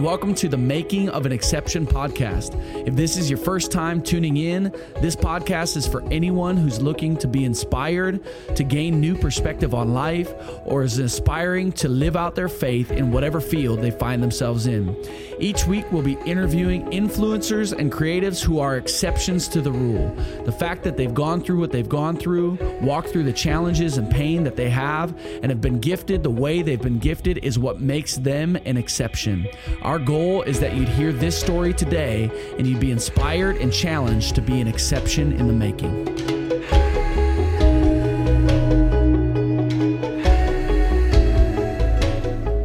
and welcome to the Making of an Exception podcast. If this is your first time tuning in, this podcast is for anyone who's looking to be inspired, to gain new perspective on life, or is aspiring to live out their faith in whatever field they find themselves in. Each week, we'll be interviewing influencers and creatives who are exceptions to the rule. The fact that they've gone through what they've gone through, walked through the challenges and pain that they have, and have been gifted the way they've been gifted is what makes them an exception. Goal is that you'd hear this story today and you'd be inspired and challenged to be an exception in the making.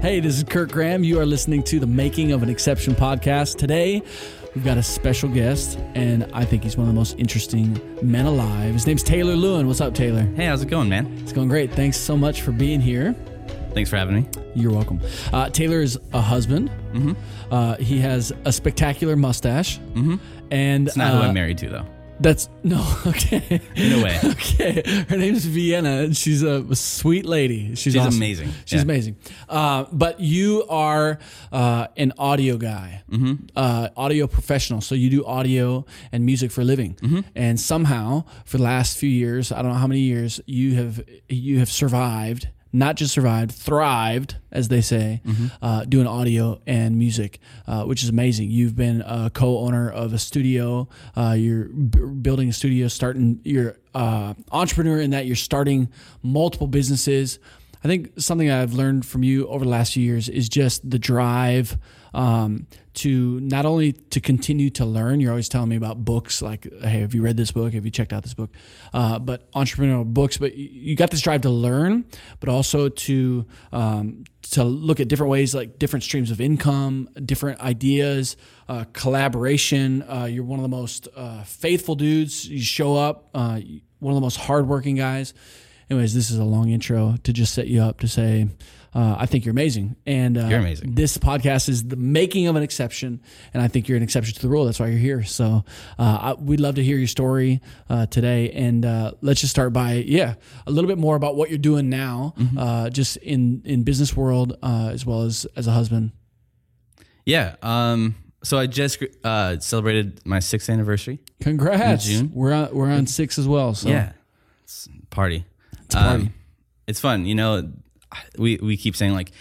Hey, this is Kurt Graham. You are listening to the Making of an Exception podcast. Today, we've got a special guest, and I think he's one of the most interesting men alive. His name's Taylor Lewin. What's up, Taylor? Hey, how's it going, man? It's going great. Thanks so much for being here. Thanks for having me. You're welcome. Uh, Taylor is a husband. Mm-hmm. Uh, he has a spectacular mustache, Mm-hmm. and It's not who uh, I'm married to, though. That's no okay. No way. okay, her name's Vienna, and she's a sweet lady. She's, She's awesome. amazing. She's Yeah. amazing. Uh, but you are uh, an audio guy, Mm-hmm. uh, audio professional. So you do audio and music for a living. Mm-hmm. And somehow, for the last few years, I don't know how many years, you have you have survived. Not just survived, thrived, as they say, Mm-hmm. uh, doing audio and music, uh, which is amazing. You've been a co-owner of a studio. Uh, you're b- building a studio, starting. You're uh, entrepreneur in that you're starting multiple businesses. I think something I've learned from you over the last few years is just the drive um, to not only to continue to learn. You're always telling me about books, like, hey, have you read this book? Have you checked out this book? Uh, but entrepreneurial books. But you- got this drive to learn, but also to um, to look at different ways, like different streams of income, different ideas, uh, collaboration. Uh, you're one of the most uh, faithful dudes. You show up. Uh, one of the most hardworking guys anyways, this is a long intro to just set you up to say, uh, I think you're amazing. And uh, You're amazing. This podcast is the making of an exception, and I think you're an exception to the rule. That's why you're here. So uh, I, we'd love to hear your story uh, today. And uh, let's just start by, yeah, a little bit more about what you're doing now, Mm-hmm. uh, just in in business world uh, as well as as a husband. Yeah. Um. So I just uh, celebrated my sixth anniversary. Congrats! June. We're on we're on six as well. So Yeah. It's party. it's party. Um, it's fun. You know, we we keep saying like,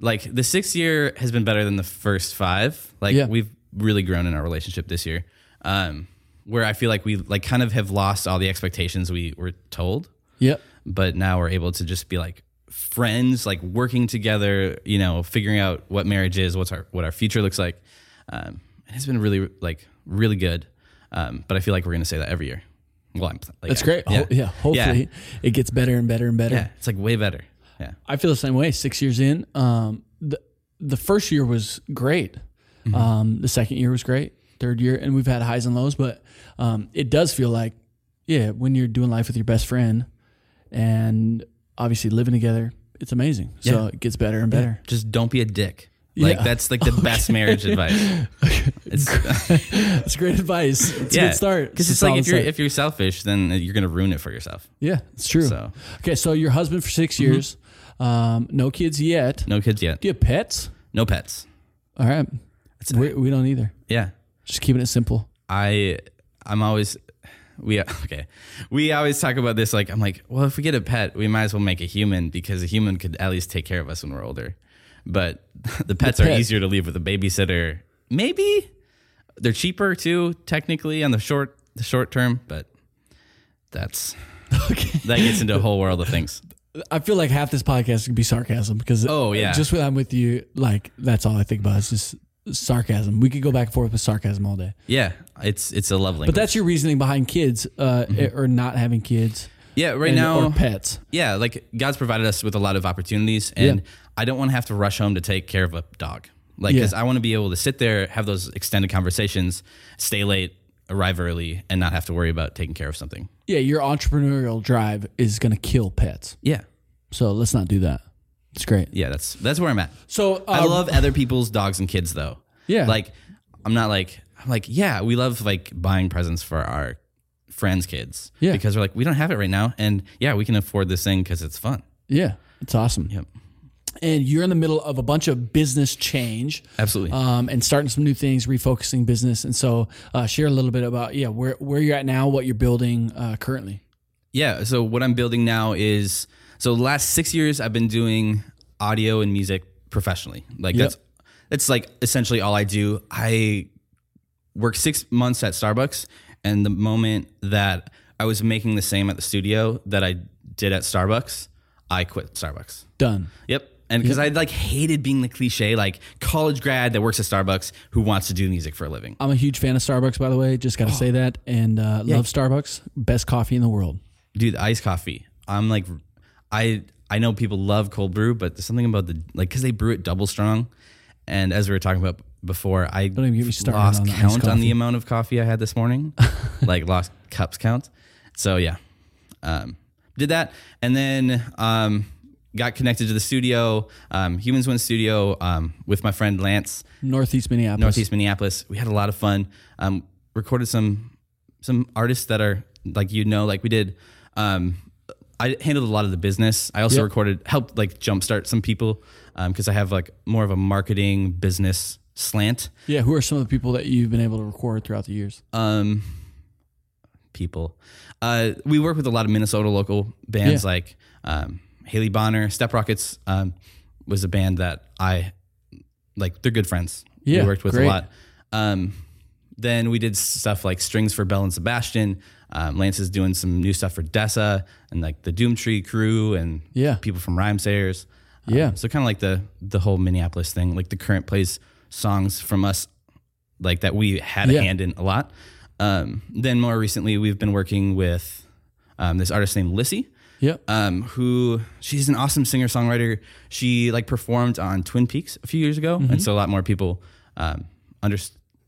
like the sixth year has been better than the first five. Like Yeah. we've really grown in our relationship this year. Um, where I feel like we like kind of have lost all the expectations we were told. yep. but now we're able to just be like friends, like working together, you know, figuring out what marriage is, what's our what our future looks like. Um, and it's been really like really good. Um, but I feel like we're gonna say that every year. Well, I'm like, That's great. Ho- Yeah. hopefully it gets better and better and better. yeah, it's like way better. Yeah, I feel the same way. Six years in, um, the the first year was great. Mm-hmm. Um, the second year was great. Third year, and we've had highs and lows, but um, it does feel like, yeah, when you're doing life with your best friend, and obviously living together, it's amazing. So Yeah. it gets better and better. just don't be a dick. Like Yeah. that's like the best marriage advice. It's, great advice. It's a good start. Because a it's like if you're start. if you're selfish, then you're gonna ruin it for yourself. yeah, it's true. So Okay, so your husband for 6 years, um, no kids yet. no kids yet, Do you have pets? no pets. All right, we, we don't either. Yeah, Just keeping it simple. I I'm always we okay. We always talk about this like I'm like, well, if we get a pet, we might as well make a human because a human could at least take care of us when we're older. But the pets are pet- easier to leave with a babysitter. Maybe they're cheaper too, technically on the short the short term, but that's Okay. that gets into a whole world of things. I feel like half this podcast could be sarcasm because Oh, yeah. just when I'm with you, like that's all I think about is just sarcasm. We could go back and forth with sarcasm all day. Yeah, it's it's a lovely. But that's your reasoning behind kids uh, or not having kids yeah. Right and- now, or pets. yeah, like God's provided us with a lot of opportunities, and Yeah. I don't want to have to rush home to take care of a dog. Like, Yeah. because I want to be able to sit there, have those extended conversations, stay late, arrive early, and not have to worry about taking care of something. Yeah, your entrepreneurial drive is going to kill pets. Yeah, So let's not do that. It's great. yeah, that's that's where I'm at. So uh, I love other people's dogs and kids, though. Yeah. like I'm not like I'm like yeah, we love like buying presents for our friends' kids. Yeah. because we're like we don't have it right now, and yeah, we can afford this thing because it's fun. Yeah, it's awesome. Yep. and you're in the middle of a bunch of business change. Absolutely. Um, and starting some new things, refocusing business. And so, uh, share a little bit about yeah where where you're at now, what you're building uh, currently. Yeah. So what I'm building now is so the last six years I've been doing audio and music professionally. Like Yep. that's that's like essentially all I do. I worked six months at Starbucks, and the moment that I was making the same at the studio that I did at Starbucks, I quit Starbucks. Done. Yep. And because I like hated being the cliche like college grad that works at Starbucks who wants to do music for a living. I'm a huge fan of Starbucks, by the way. Just got to say that, and uh, love Starbucks. Best coffee in the world. dude iced coffee i'm like i i know people love cold brew but there's something about the like because they brew it double strong and as we were talking about before i even get me started lost on count on the amount of coffee i had this morning like lost cups count so yeah um did that and then um got connected to the studio um Humans Win studio um with my friend lance Northeast Minneapolis. Northeast Minneapolis. We had a lot of fun. Um, recorded some some artists that are like you know, like we did. Um, I handled a lot of the business. I also Yep. recorded, helped like jumpstart some people because I have like more of a marketing business slant. Yeah. Who are some of the people that you've been able to record throughout the years? Um, people. Uh, we work with a lot of Minnesota local bands Yeah. like um, Haley Bonar, Step Rockets um, was a band that I like. They're good friends. Yeah, we worked with great. a lot. Um, then we did stuff like strings for Belle and Sebastian. Um, Lance is doing some new stuff for Dessa and like the Doomtree crew and Yeah. people from Rhymesayers. Um, Yeah. So kind of like the the whole Minneapolis thing. Like the current plays songs from us, like that we had Yeah. a hand in a lot. Um, then more recently, we've been working with um, this artist named Lissie Yep. um, who she's an awesome singer songwriter. She like performed on Twin Peaks a few years ago, and so a lot more people um, under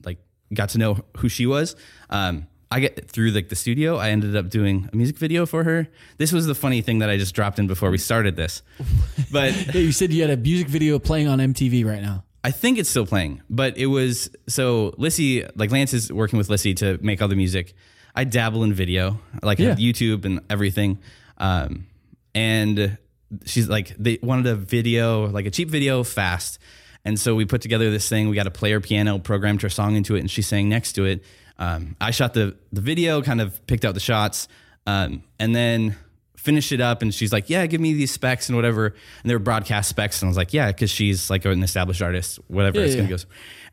like got to know who she was. Um, I get through like the studio. I ended up doing a music video for her. This was the funny thing that I just dropped in before we started this, but Yeah, you said you had a music video playing on MTV right now. I think it's still playing, but it was so Lissie, like Lance is working with Lissie to make all the music. I dabble in video, like Yeah. YouTube and everything. Um, and she's like, they wanted a video, like a cheap video, fast. And so we put together this thing. We got a player piano, programmed her song into it, and she sang next to it. Um, I shot the the video, kind of picked out the shots, um, and then finished it up. And she's like, "Yeah, give me these specs and whatever." And they were broadcast specs, and I was like, "Yeah," because she's like an established artist, whatever Yeah, it's yeah. gonna go.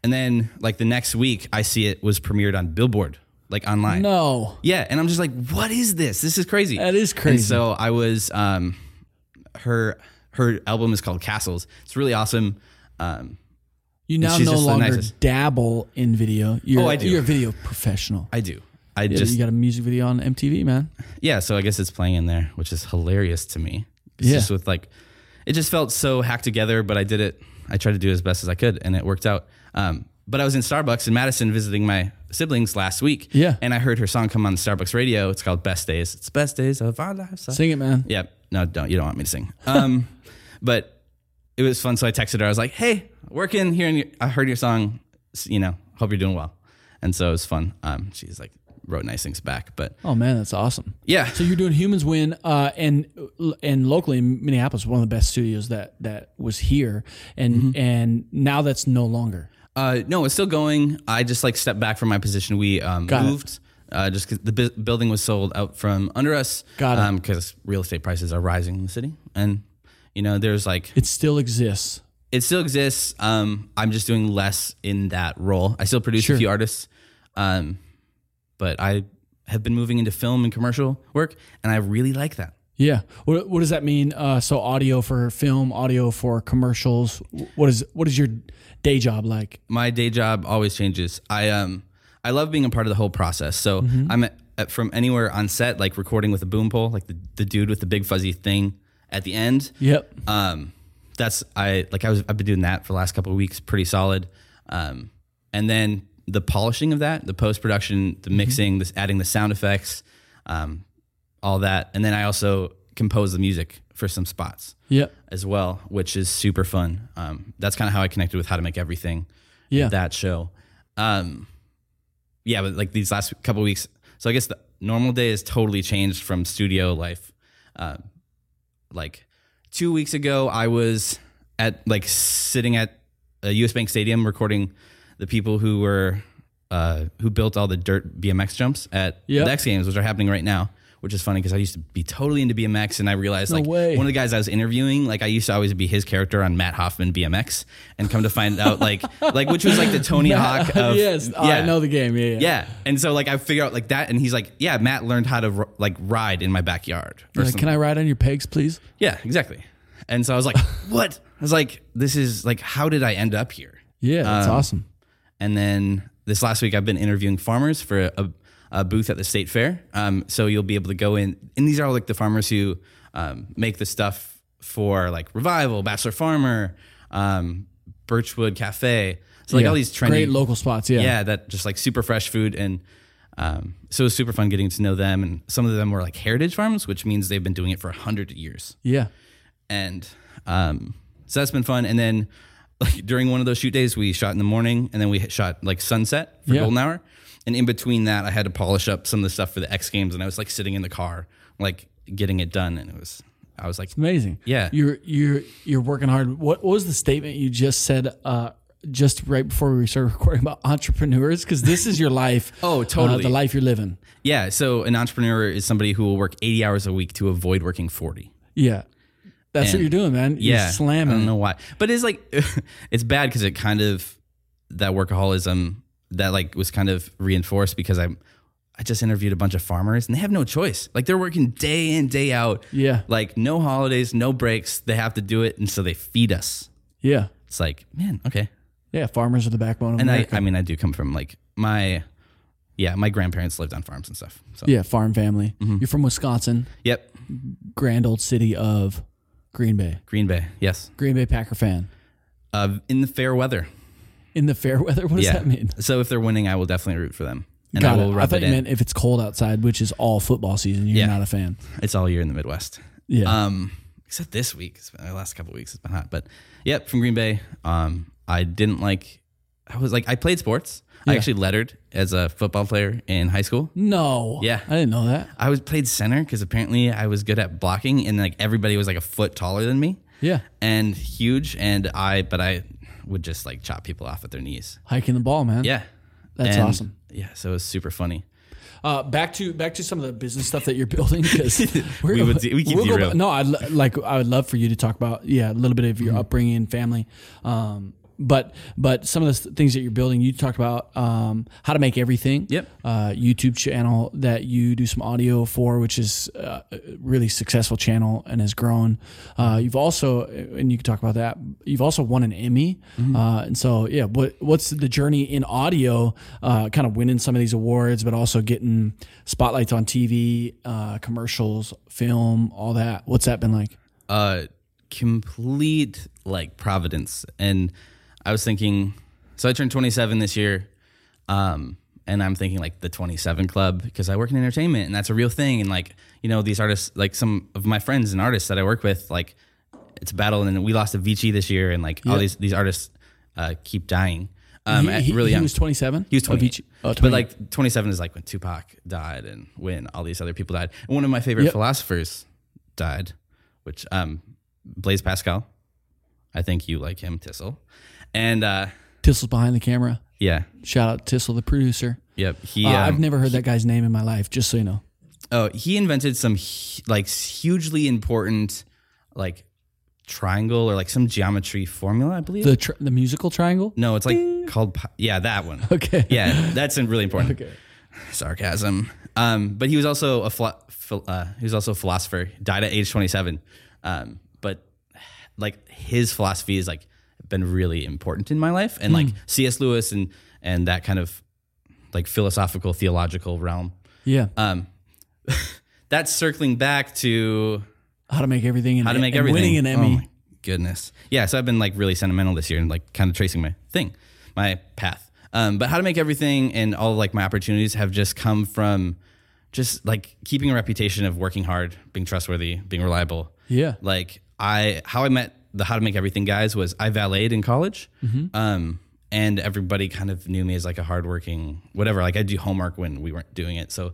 And then like the next week, I see it was premiered on Billboard, like online. No. Yeah, and I'm just like, what is this? This is crazy. That is crazy. And so I was, um, her her album is called Castles. It's really awesome. Um, You now no longer dabble in video. You're, Oh, I do. You're a video professional. I do. I Yeah, just you got a music video on MTV, man. yeah. So I guess it's playing in there, which is hilarious to me. It's Yeah. just with like, it just felt so hacked together, but I did it. I tried to do it as best as I could, and it worked out. Um, but I was in Starbucks in Madison visiting my siblings last week. Yeah. and I heard her song come on Starbucks radio. It's called "Best Days." It's best days of our lives. Sing it, man. Yeah. No, don't. You don't want me to sing. Um, but it was fun. So I texted her. I was like, "Hey, working here, and I heard your song. You know, hope you're doing well." And so it was fun. Um, she's like wrote nice things back. But Oh man, that's awesome. yeah, So you're doing Humans Win, uh, and and locally in Minneapolis, one of the best studios that that was here, and Mm-hmm. and now that's no longer. uh, no, it's still going. I just like stepped back from my position. We um, Got it. moved. Uh, just because the bu- building was sold out from under us, Got it. Because real estate prices are rising in the city, and you know, there's like It still exists. it still exists. Um, I'm just doing less in that role. I still produce Sure. a few artists, um, but I have been moving into film and commercial work, and I really like that. Yeah. What what does that mean? Uh, so audio for film, audio for commercials. What is what is your day job like? My day job always changes. I um I love being a part of the whole process. So I'm at, at, from anywhere on set, like recording with a boom pole, like the, the dude with the big fuzzy thing at the end. Yep. um, that's I like I was I've been doing that for the last couple of weeks, pretty solid. Um, and then the polishing of that, the post production, the mixing, this adding the sound effects, um, all that, and then I also compose the music for some spots Yep. as well, which is super fun. Um, that's kind of how I connected with how to make everything. Yeah. that show. Um, yeah, but like these last couple of weeks, so I guess the normal day has totally changed from studio life. Uh, like two weeks ago, I was at like sitting at a US Bank Stadium recording the people who were uh, who built all the dirt BMX jumps at Yep. the X Games, which are happening right now. Which is funny because I used to be totally into BMX, and I realized No like way. one of the guys I was interviewing, like I used to always be his character on Mat Hoffman BMX, and come to find out like like which was like the Tony Hawk of yes, oh, I know the game. Yeah, yeah. yeah. And so like I figure out like that, and he's like, yeah, Matt learned how to r- like ride in my backyard. like, can I ride on your pegs, please? Yeah, exactly. And so I was like, what? I was like, this is like, how did I end up here? Yeah, that's Um, awesome. And then this last week, I've been interviewing farmers for a, a booth at the state fair. Um, so you'll be able to go in, and these are like the farmers who um, make the stuff for like Revival, Bachelor Farmer, um, Birchwood Cafe. So like Yeah. all these trendy, great local spots. Yeah, yeah, that just like super fresh food. And um, so it was super fun getting to know them. And some of them were like heritage farms, which means they've been doing it for a hundred years yeah. and um, so that's been fun. And then like during one of those shoot days, we shot in the morning, and then we shot like sunset for Yeah. golden hour. And in between that, I had to polish up some of the stuff for the X Games, and I was like sitting in the car, like getting it done, and it was I was like, Amazing. Yeah. You're you're you're working hard. What, what was the statement you just said uh just right before we started recording about entrepreneurs? Because this is your life. Oh, uh, totally. the life you're living. yeah. So an entrepreneur is somebody who will work eighty hours a week to avoid working forty. Yeah. That's what you're doing, man. You're Yeah, I don't slamming. know why, but it's like it's bad because it kind of that workaholism that like was kind of reinforced because I I just interviewed a bunch of farmers and they have no choice. Like they're working day in day out. Yeah. Like no holidays, no breaks. They have to do it, and so they feed us. Yeah. It's like man, okay. Yeah. Farmers are the backbone of And I I mean I do come from like my yeah my grandparents lived on farms and stuff. So yeah, farm family. Mm-hmm. You're from Wisconsin, yep, grand old city of Green Bay. Green Bay. Yes, Green Bay Packer fan. uh, in the fair weather. In the fair weather, what does yeah. that mean? So if they're winning, I will definitely root for them. And Got I it. will I rub thought it you in. meant if it's cold outside, which is all football season, you're Yeah. not a fan. It's all year in the Midwest. Yeah. Um, except this week, it's been, the last couple of weeks, it's been hot. But yep, from Green Bay. Um, I didn't like. I was like, I played sports. I Yeah. actually lettered as a football player in high school. no. Yeah. I didn't know that. I was played center because apparently I was good at blocking, and like everybody was like a foot taller than me Yeah. and huge. And I, but I would just like chop people off at their knees. Hiking the ball, man. Yeah, That's And, awesome. Yeah, so it was super funny. Uh, back to back to some of the business stuff that you're building because We would we keep go derailed. back- no, I'd like I would love for you to talk about yeah a little bit of your Mm-hmm. upbringing, family, um, but but some of the things that you're building. You talked about um, how to make everything. Yep. Uh, YouTube channel that you do some audio for, which is uh, a really successful channel and has grown. Uh, you've also and you can talk about that. You've also won an Emmy, Mm-hmm. uh, and so yeah. What what's the journey in audio? Uh, kind of winning some of these awards, but also getting spotlights on TV, uh, commercials, film, all that. What's that been like? uh complete like providence and i was thinking so i turned 27 this year um and i'm thinking like the 27 club because i work in entertainment and that's a real thing and like you know these artists like some of my friends and artists that i work with like it's a battle and then we lost Avicii this year and like all these these artists uh keep dying um he, at he- really he young was 27. he was 28. Avicii- Oh, But like 27 is like when Tupac died and when all these other people died. And one of my favorite Yep. philosophers died, which um Blaise Pascal. I think you like him, Tyssul. And uh Tyssul's behind the camera. yeah. Shout out Tyssul, the producer. Yep. He Uh, um, I've never heard that guy's name in my life. Just so you know. Oh, he invented some like hugely important like triangle or like some geometry formula, I believe. The tr- the musical triangle. no, it's like called pi- yeah, that one. Okay. Yeah, that's really important. Okay. sarcasm. Um, but he was also a phil- uh, he was also a philosopher. Died at age twenty seven. Um, but like his philosophy is like been really important in my life, and like C.S. Lewis and and that kind of like philosophical theological realm. Yeah. Um, that's circling back to How to make everything. And, how to make everything. Winning an Emmy. Oh my goodness. Yeah. So I've been like really sentimental this year and like kind of tracing my thing, my path. Um, but how to make everything and all like my opportunities have just come from just like keeping a reputation of working hard, being trustworthy, being reliable. yeah. Like I, how I met the How to Make Everything guys was I valeted in college. Um, and everybody kind of knew me as like a hardworking, whatever. Like I do homework when we weren't doing it. So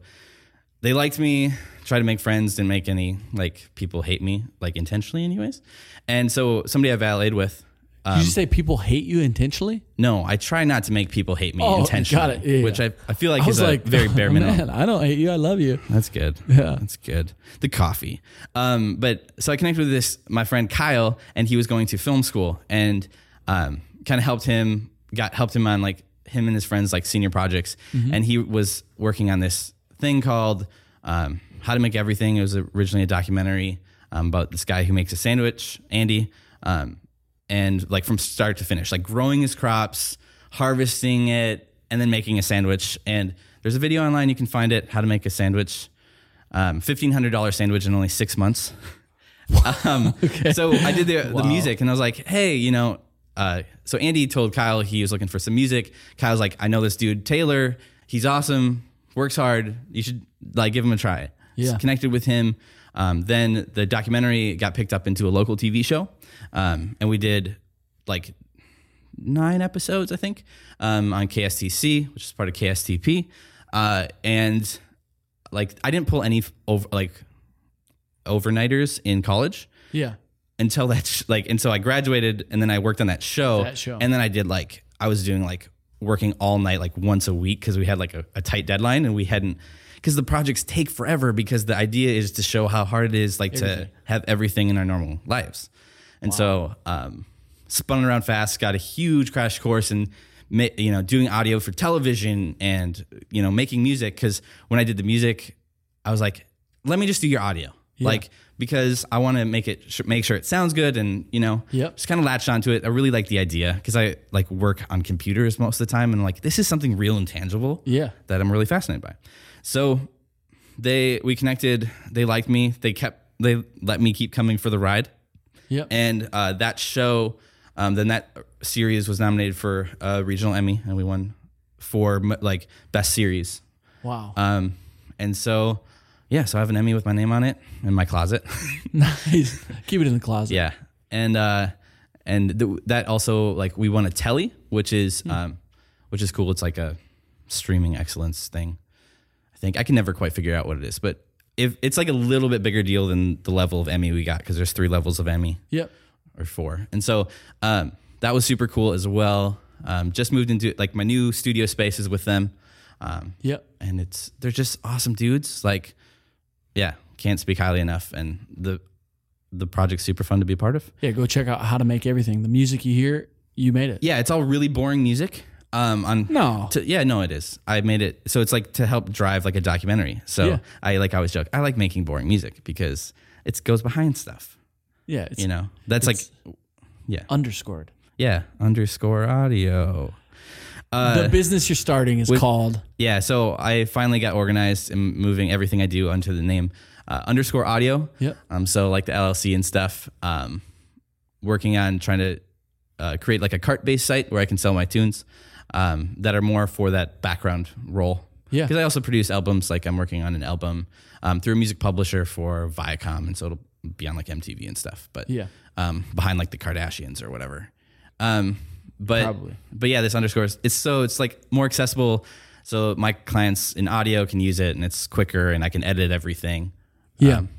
they liked me. Tried to make friends. Didn't make any like people hate me like intentionally, anyways. And so somebody I valeted with. Did you say people hate you intentionally? No, I try not to make people hate me Oh, intentionally, got it. Yeah, which. I, I feel like I is was a like, very bare "Oh, minimum. Man, I don't hate you. I love you. That's good. Yeah. That's good. The coffee. Um, but so I connected with this my friend Kyle, and he was going to film school, and um, kind of helped him, got helped him on like him and his friends like senior projects, and he was working on this thing called um, How to Make Everything. It was originally a documentary um, about this guy who makes a sandwich, Andy, um, and like from start to finish, like growing his crops, harvesting it, and then making a sandwich. And there's a video online you can find it, How to Make a Sandwich um, fifteen hundred dollar sandwich in only six months. um, So I did the, the music, and I was like, hey, you know. Uh, so Andy told Kyle he was looking for some music. Kyle's like, I know this dude Taylor. He's awesome. Works hard. You should like give him a try. Yeah. So connected with him. Um, then the documentary got picked up into a local TV show, um, and we did like nine episodes, I think, um, on KSTC, which is part of KSTP. Uh, and like, I didn't pull any over like overnighters in college Yeah. until that sh- like, and so I graduated, and then I worked on that show, That show. and then I did like I was doing like working all night, like once a week, because we had like a, a tight deadline, and we hadn't. Because the projects take forever. Because the idea is to show how hard it is, like to have everything in our normal lives, and so um, spun around fast. Got a huge crash course in, you know, doing audio for television and you know making music. Because when I did the music, I was like, let me just do your audio, like because I want to make it sh- make sure it sounds good and you know Yep. just kind of latched onto it. I really like the idea because I like work on computers most of the time and like this is something real and tangible Yeah. that I'm really fascinated by. So they we connected. They liked me. They kept they let me keep coming for the ride. Yep. And uh, that show, um, then that series was nominated for a regional Emmy, and we won for like best series. wow. Um, and so, yeah, so I have an Emmy with my name on it in my closet. nice. Keep it in the closet. yeah, and uh, and th- that also like we won a Telly, which is um, which is cool. It's like a streaming excellence thing. I think I can never quite figure out what it is, but if it's like a little bit bigger deal than the level of Emmy we got because there's three levels of Emmy. Yep. or four. And so um, that was super cool as well. Um, just moved into like my new studio spaces with them. Um, Yep. and it's they're just awesome dudes. Like, yeah, can't speak highly enough. And the the project's super fun to be a part of. Yeah. Go check out how to make everything. The music you hear, you made it. Yeah, it's all really boring music. Um, on No. to, yeah, no, it is. I made it so it's like to help drive like a documentary. So Yeah. I like I always joke. I like making boring music because it goes behind stuff. Yeah. It's You know, that's like yeah underscored. yeah underscore audio. Uh, the business you're starting is with- called. Yeah, so I finally got organized and moving everything I do onto the name uh, underscore audio. Yep. Um, so like the LLC and stuff. Um, working on trying to uh, create like a cart based site where I can sell my tunes um, that are more for that background role. Yeah. Because I also produce albums. Like I'm working on an album um, through a music publisher for Viacom, and so it'll be on like MTV and stuff. But Yeah. um, behind like the Kardashians or whatever. Um, but Probably. but yeah, this underscores it's so it's like more accessible. So my clients in audio can use it, and it's quicker, and I can edit everything. Yeah. Um,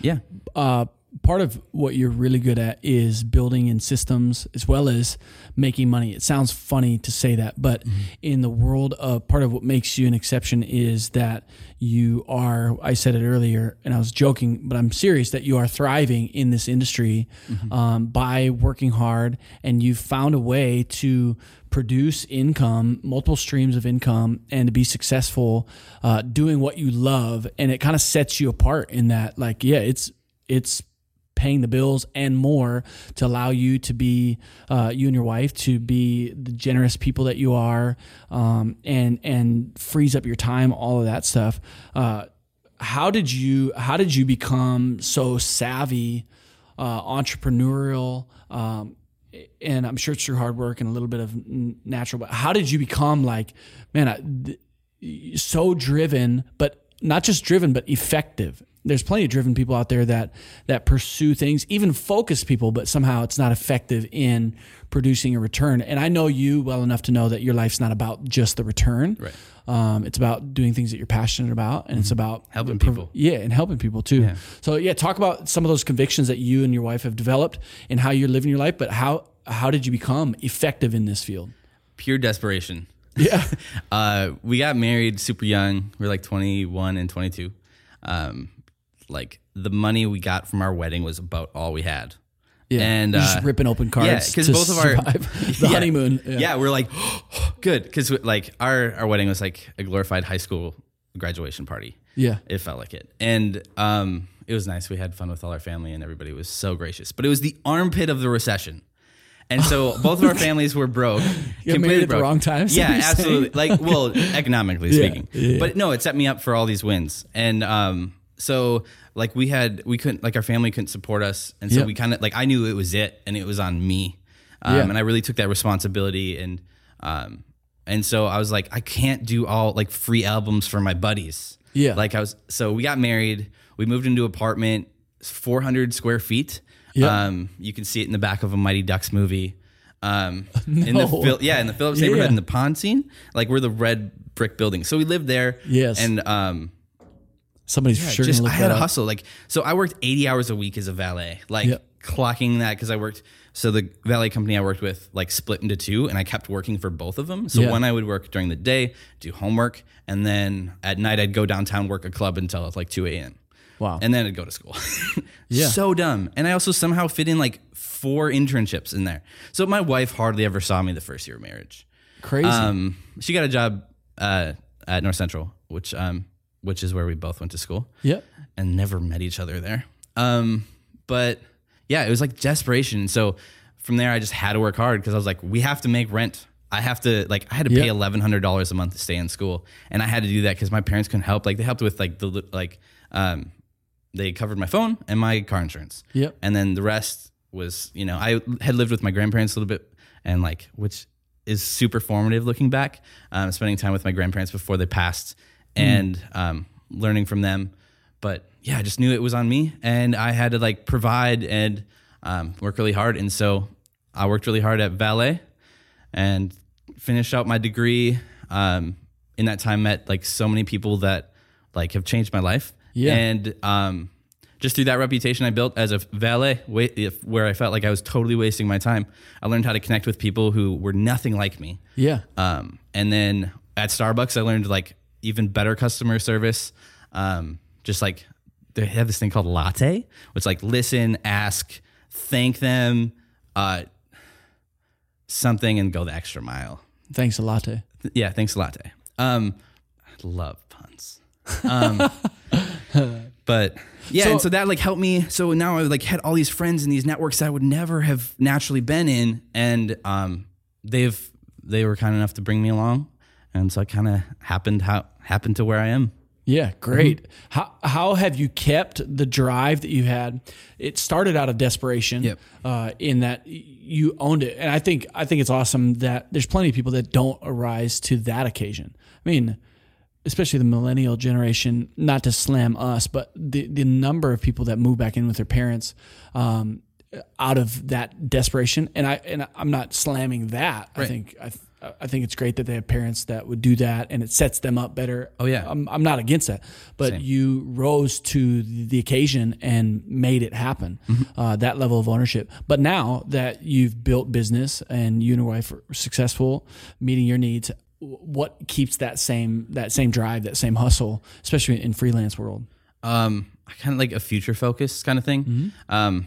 yeah, uh, part of what you're really good at is building in systems as well as making money. It sounds funny to say that, but in the world of part of what makes you an exception is that you are, I said it earlier and I was joking, but I'm serious that you are thriving in this industry um, by working hard and you've found a way to produce income, multiple streams of income, and to be successful uh, doing what you love. And it kind of sets you apart in that, like, yeah, it's it's paying the bills and more to allow you to be uh, you and your wife to be the generous people that you are, um, and and frees up your time, all of that stuff. Uh, how did you how did you become so savvy, uh, entrepreneurial? Um, and I'm sure it's through hard work and a little bit of natural. But how did you become like, man, I, th- so driven, but not just driven, but effective there's plenty of driven people out there that that pursue things, even focused people, but somehow it's not effective in producing a return. And I know you well enough to know that your life's not about just the return. Right. Um, it's about doing things that you're passionate about, and it's about Mm-hmm. Helping people. Yeah, and helping people too. Yeah. So yeah, talk about some of those convictions that you and your wife have developed and how you're living your life. But how how did you become effective in this field? Pure desperation. Yeah. Uh, we got married super young. We are like 21 and 22. Um, like the money we got from our wedding was about all we had. Yeah. And, You're just uh, ripping open cards. yeah, because both of our the Yeah. honeymoon. Yeah. we're like good because like our our wedding was like a glorified high school graduation party. Yeah. It felt like it, and um, it was nice. We had fun with all our family, and everybody was so gracious. But it was the armpit of the recession. And so both of our families were broke. You at the wrong time, Yeah, absolutely. Like, well, economically Yeah, speaking. yeah. But no, it set me up for all these wins. And um, so like we had we couldn't like our family couldn't support us, and so Yep. we kind of like I knew it was it, and it was on me. Um, Yeah. And I really took that responsibility, and um, and so I was like, I can't do all like free albums for my buddies. Yeah. Like I was, so we got married. We moved into an apartment, 400 square feet. Yep. Um, you can see it in the back of a Mighty Ducks movie. Um, in the No. Yeah, in the Phillips Yeah. neighborhood in the pond scene, like we're the red brick building. So we lived there. Yes. And um, Somebody's for sure just I had a hustle. Like so, I worked eighty hours a week as a valet. Like Yep. clocking that because I worked. So the valet company I worked with like split into two, and I kept working for both of them. So Yeah. one I would work during the day, do homework, and then at night I'd go downtown work a club until like two a.m. Wow. And then I'd go to school. Yeah. So dumb. And I also somehow fit in like four internships in there. So my wife hardly ever saw me the first year of marriage. Crazy. Um, she got a job uh, at North Central, which um, which is where we both went to school yep. and never met each other there. Um, but yeah, it was like desperation. So from there, I just had to work hard because I was like, we have to make rent. I have to like I had to pay eleven hundred dollars a month to stay in school, and I had to do that because my parents couldn't help. Like they helped with like the like um, they covered my phone and my car insurance. Yep. And then the rest was you know I had lived with my grandparents a little bit and like which is super formative looking back, um, spending time with my grandparents before they passed and um, learning from them. But yeah, I just knew it was on me, and I had to like provide and um, work really hard. And so I worked really hard at valet and finished out my degree. Um, in that time, met like so many people that like have changed my life. Yeah. And um, just through that reputation I built as a valet, where I felt like I was totally wasting my time, I learned how to connect with people who were nothing like me. Yeah. Um, and then at Starbucks, I learned like even better customer service. Um, just like they have this thing called latte, which like listen, ask, thank them, uh, something, and go the extra mile. Thanks a latte. Yeah, thanks a latte. Um, I love puns. Um, but yeah, So- and so that like helped me. So now I like had all these friends in these networks that I would never have naturally been in, and um, they've they were kind enough to bring me along, and so I kind of happened how happened to where I am. Yeah, great. Mm-hmm. How how have you kept the drive that you had? It started out of desperation. Yep. Uh, in that you owned it, and I think I think it's awesome that there's plenty of people that don't arise to that occasion. I mean, especially the millennial generation. Not to slam us, but the the number of people that move back in with their parents. Um, out of that desperation, and I and I'm not slamming that. I think I, I think it's great that they have parents that would do that, and it sets them up better. Oh, yeah. I'm, I'm not against that, but Same. you rose to the occasion and made it happen. Mm-hmm. Uh, that level of ownership. But now that you've built business and you and your wife are successful, meeting your needs, what keeps that same that same drive, that same hustle, especially in freelance world? um, kind of like a future focus kind of thing. Mm-hmm. Um,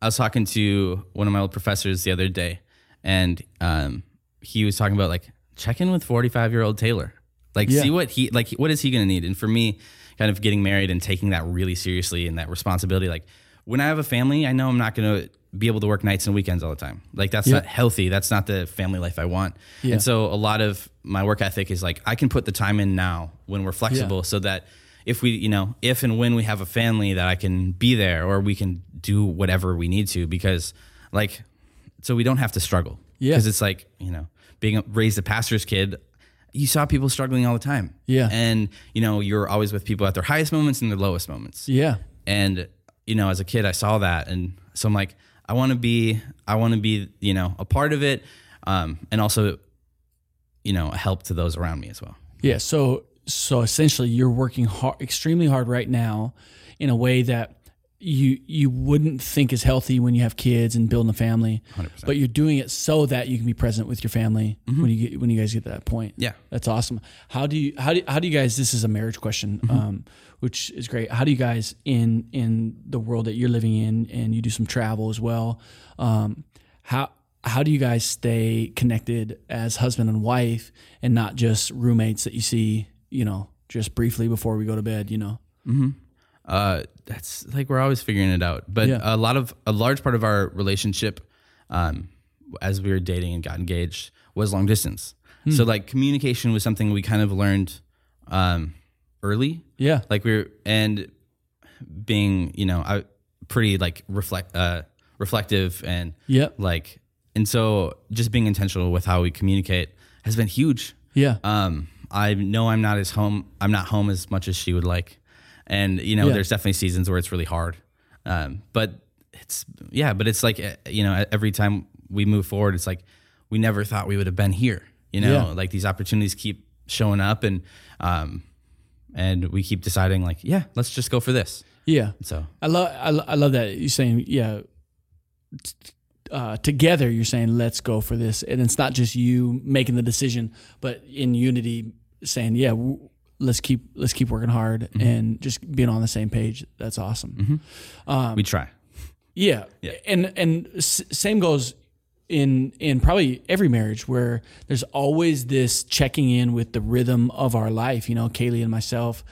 I was talking to one of my old professors the other day, and um, he was talking about like check in with forty five year old Taylor, like Yeah. see what he like what is he going to need. And for me, kind of getting married and taking that really seriously and that responsibility, like when I have a family, I know I'm not going to be able to work nights and weekends all the time. Like that's Yeah. not healthy. That's not the family life I want. Yeah. And so a lot of my work ethic is like I can put the time in now when we're flexible so that if we, you know, if and when we have a family that I can be there or we can do whatever we need to because like so we don't have to struggle. Yeah. Because it's like, you know, being a, raised a pastor's kid, you saw people struggling all the time. Yeah. And, you know, you're always with people at their highest moments and their lowest moments. Yeah. And, you know, as a kid, I saw that. And so I'm like, I want to be, I want to be, you know, a part of it. Um, and also, you know, a help to those around me as well. Yeah. So so essentially, you're working hard, extremely hard right now, in a way that you you wouldn't think is healthy when you have kids and building a family. 100%. But you're doing it so that you can be present with your family when you get when you guys get to that point. Yeah. That's awesome. How do you how do how do you guys? This is a marriage question, um, which is great. How do you guys in in the world that you're living in, and you do some travel as well? Um, how how do you guys stay connected as husband and wife, and not just roommates that you see, you know, just briefly before we go to bed? You know. Uh, that's like we're always figuring it out. But Yeah. a lot of a large part of our relationship, um, as we were dating and got engaged, was long distance. Hmm. So like communication was something we kind of learned um, early. Yeah. Like we were and being you know I pretty like reflect uh, reflective and yeah like and so just being intentional with how we communicate has been huge. Yeah. Um, I know I'm not as home. I'm not home as much as she would like, and you know, Yeah. there's definitely seasons where it's really hard. Um, but it's yeah, but it's like eh, you know, every time we move forward, it's like we never thought we would have been here. You know, Yeah. like these opportunities keep showing up, and um, and we keep deciding like, yeah, let's just go for this. yeah. So I love I, lo- I love that you're saying yeah. t- Uh, together, you're saying let's go for this, and it's not just you making the decision, but in unity, saying yeah, w- let's keep let's keep working hard mm-hmm. and just being on the same page. That's awesome. Mm-hmm. Um, we try. Yeah. Yeah. And and s- same goes in in probably every marriage where there's always this checking in with the rhythm of our life. You know, Kaylee and myself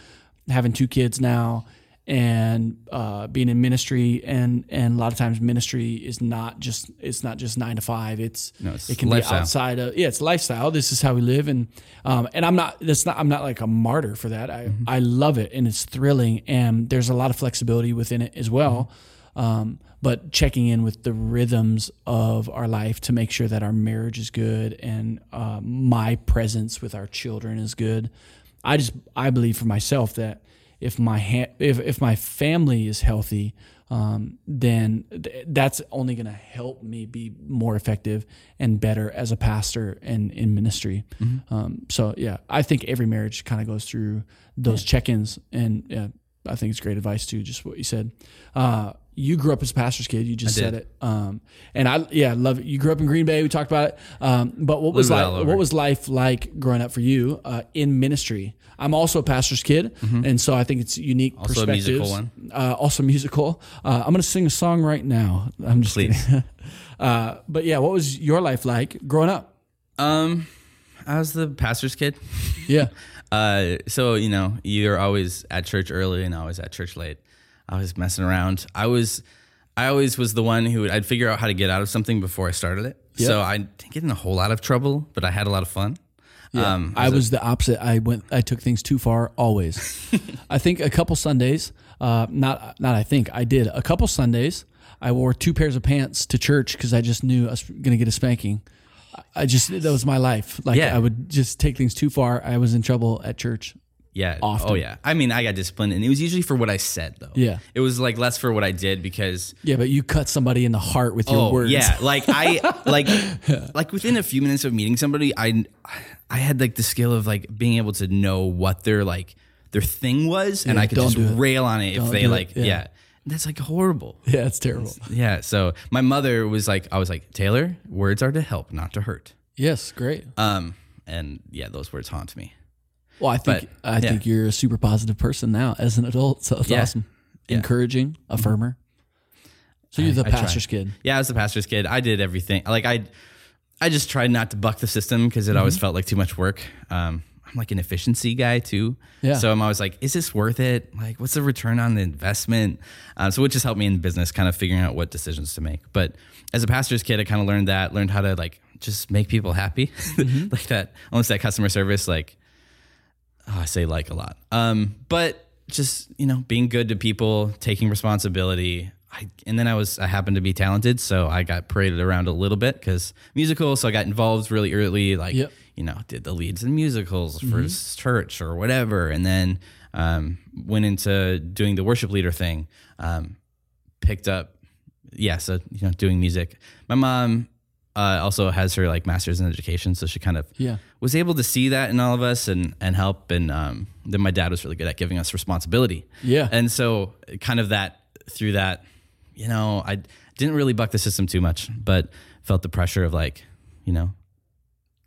having two kids now and uh, being in ministry and and a lot of times ministry is not just it's not just nine to five it's, No, it's it can lifestyle. be outside of yeah it's lifestyle this is how we live and um, and I'm not that's not I'm not like a martyr for that I Mm-hmm. I love it and it's thrilling and there's a lot of flexibility within it as well Mm-hmm. um, but checking in with the rhythms of our life to make sure that our marriage is good and uh, my presence with our children is good. I just I believe for myself that if my ha- if if my family is healthy, um, then th- that's only going to help me be more effective and better as a pastor and in ministry. Um, so yeah, I think every marriage kind of goes through those check-ins, and yeah, I think it's great advice too. Just what you said. Uh, you grew up as a pastor's kid. You just said it. Um, and I, yeah, I love it. You grew up in Green Bay. We talked about it. Um, but what was like, what was life like growing up for you uh, in ministry? I'm also a pastor's kid, and so I think it's unique Mm-hmm. Also a musical perspectives. Uh, also musical. Uh, I'm going to sing a song right now. I'm just Please. kidding. uh, but yeah, what was your life like growing up? Um, I was the pastor's kid. Yeah, Uh, so you know, you're always at church early and always at church late. I was messing around. I was, I always was the one who would, I'd figure out how to get out of something before I started it. So I didn't get in a whole lot of trouble, but I had a lot of fun. Um, I was the opposite. I went. I took things too far. Always. I think a couple Sundays. Uh, not not. I think I did a couple Sundays. I wore two pairs of pants to church because I just knew I was going to get a spanking. I just that was my life. Like Yeah. I would just take things too far. I was in trouble at church. Yeah. often. Oh yeah. I mean, I got disciplined, and it was usually for what I said though. Yeah. It was like less for what I did because Yeah, but you cut somebody in the heart with your oh words. yeah, like I like like within a few minutes of meeting somebody, I I had like the skill of like being able to know what their like their thing was, and I could just rail on it if Don't they do it. like Yeah. yeah. That's like horrible. yeah, it's terrible. Yeah. So my mother was like, I was like, Taylor, words are to help, not to hurt. Yes, great. Um, and yeah, those words haunt me. Well, I think But, I yeah. think you're a super positive person now as an adult. So it's Yeah. awesome. Encouraging, affirmer. So you're the I pastor's kid. Yeah, I was the pastor's kid. I did everything. Like I, I just tried not to buck the system because it Mm-hmm. always felt like too much work. Um, I'm like an efficiency guy too. Yeah. So I'm always like, is this worth it? Like, what's the return on the investment? Uh, so which has helped me in business, kind of figuring out what decisions to make. But as a pastor's kid, I kind of learned that, learned how to like just make people happy, Mm-hmm. like that. Almost that customer service, like oh, I say like a lot. Um, but just you know, being good to people, taking responsibility, I, and then I was I happened to be talented, so I got paraded around a little bit because musical. So I got involved really early, like Yep. you know, did the leads in musicals for church or whatever, and then um, went into doing the worship leader thing. Um, picked up, yeah, so you know, doing music. My mom uh, also has her like master's in education, so she kind of Yeah. was able to see that in all of us and and help. And um, then my dad was really good at giving us responsibility. Yeah. And so kind of that through that, you know, I didn't really buck the system too much, but felt the pressure of like, you know,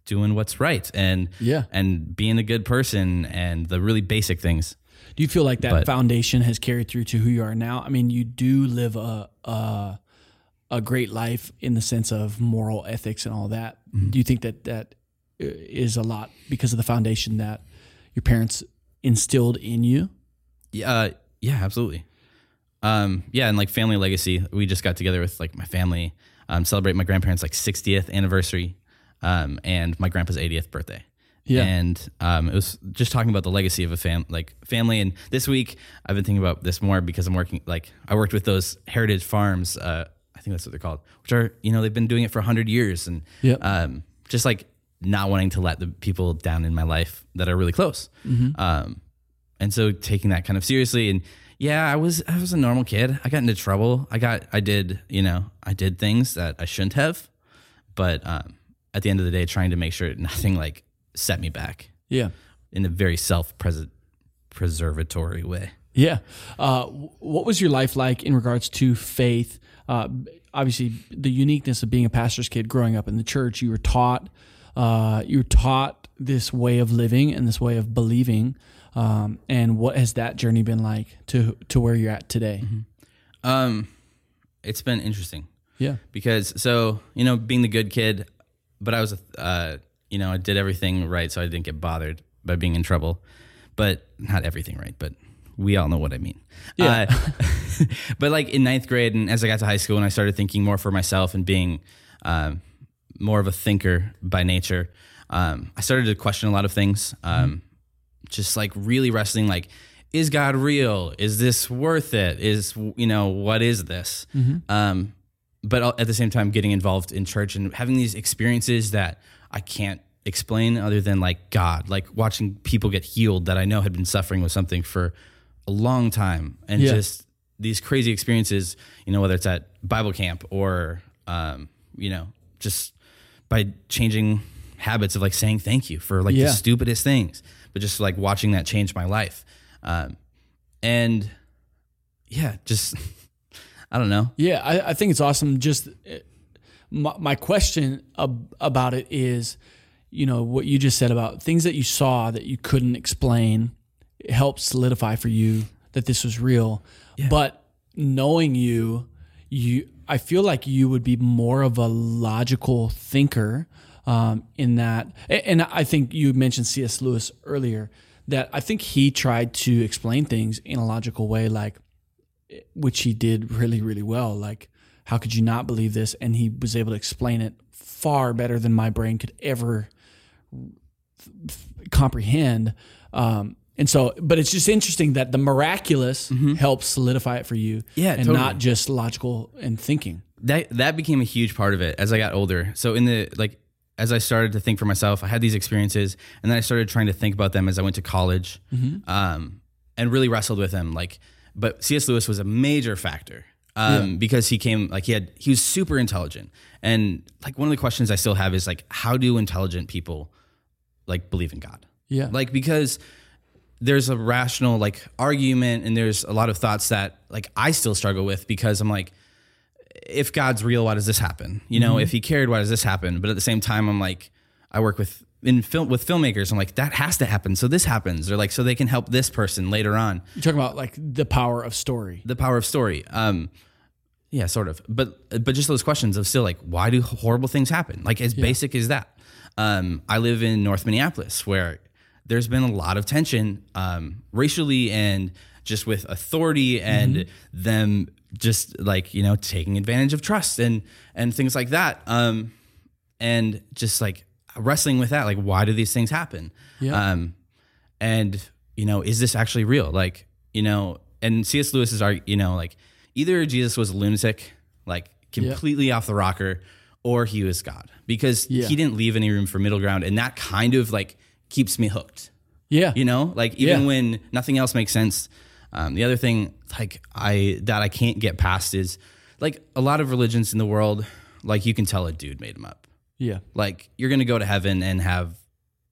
doing what's right and Yeah. and being a good person and the really basic things. Do you feel like that But- foundation has carried through to who you are now? I mean, you do live a a, a great life in the sense of moral ethics and all that. Mm-hmm. Do you think that that uh, a lot because of the foundation that your parents instilled in you? Yeah, uh, yeah, absolutely. Um, yeah, and like family legacy, we just got together with like my family, um, celebrate my grandparents' like 60th anniversary, um, and my grandpa's 80th birthday. Yeah. and um, it was just talking about the legacy of a fam, like family. And this week, I've been thinking about this more because I'm working, like I worked with those heritage farms. Uh, I think that's what they're called, which are you know they've been doing it for 100 years, and Yep. um, just like not wanting to let the people down in my life that are really close. Um, and so taking that kind of seriously and yeah i was i was a normal kid i got into trouble i got i did you know i did things that i shouldn't have but um, at the end of the day trying to make sure nothing like set me back Yeah. in a very self preservatory way Yeah. Uh, what was your life like in regards to faith? Uh, obviously, the uniqueness of being a pastor's kid growing up in the church, you were taught, uh, you were taught this way of living and this way of believing. Um, and what has that journey been like to to where you're at today? um, it's been interesting Yeah. because so you know being the good kid but i was a uh, you know i did everything right so i didn't get bothered by being in trouble but not everything right but we all know what i mean. Yeah. uh, but like in ninth grade and as i got to high school and i started thinking more for myself and being um, more of a thinker by nature um, i started to question a lot of things um, just like really wrestling like is god real? Is this worth it? Is you know what is this? Um but at the same time getting involved in church and having these experiences that i can't explain other than like god like watching people get healed that i know had been suffering with something for a long time and Yeah. just these crazy experiences you know whether it's at bible camp or um you know just by changing habits of like saying thank you for like Yeah. the stupidest things, but just like watching that change my life. Um, and yeah, just I don't know. Yeah, I, I think it's awesome. Just uh, my, my question ab- about it is, you know, what you just said about things that you saw that you couldn't explain it helped solidify for you that this was real. But knowing you, you, I feel like you would be more of a logical thinker. Um, in that, and I think you mentioned C.S. Lewis earlier. That I think he tried to explain things in a logical way, like which he did really, really well. Like, how could you not believe this? And he was able to explain it far better than my brain could ever comprehend. Um, and so, but it's just interesting that the miraculous helps solidify it for you, Mm-hmm. Yeah, and totally. not just logical and thinking. that that became a huge part of it as I got older. So in the like as I started to think for myself, I had these experiences, and then I started trying to think about them as I went to college, um, and really wrestled with them. Like, but C.S. Lewis was a major factor um, because he came like he had he was super intelligent, and like one of the questions I still have is like, how do intelligent people like believe in God? Yeah. like because there's a rational like argument and there's a lot of thoughts that like I still struggle with because I'm like if God's real why does this happen? You know if he cared why does this happen? But at the same time I'm like I work with in film with filmmakers. I'm like that has to happen. So this happens. Or like so they can help this person later on. You're talking about like the power of story. the power of story. Um yeah sort of. But but just those questions of still like why do horrible things happen? Like as basic as that. Um i live in north minneapolis where there's been a lot of tension um racially and just with authority and them just like you know taking advantage of trust and and things like that um and just like wrestling with that like why do these things happen Yeah. um and you know is this actually real like you know and cs lewis is our you know like either Jesus was a lunatic, like completely off the rocker, or he was God because Yeah. he didn't leave any room for middle ground. And that kind of like keeps me hooked, Yeah. you know, like even Yeah. when nothing else makes sense. Um, the other thing like I, that I can't get past is like a lot of religions in the world, like you can tell a dude made them up. Yeah. Like you're going to go to heaven and have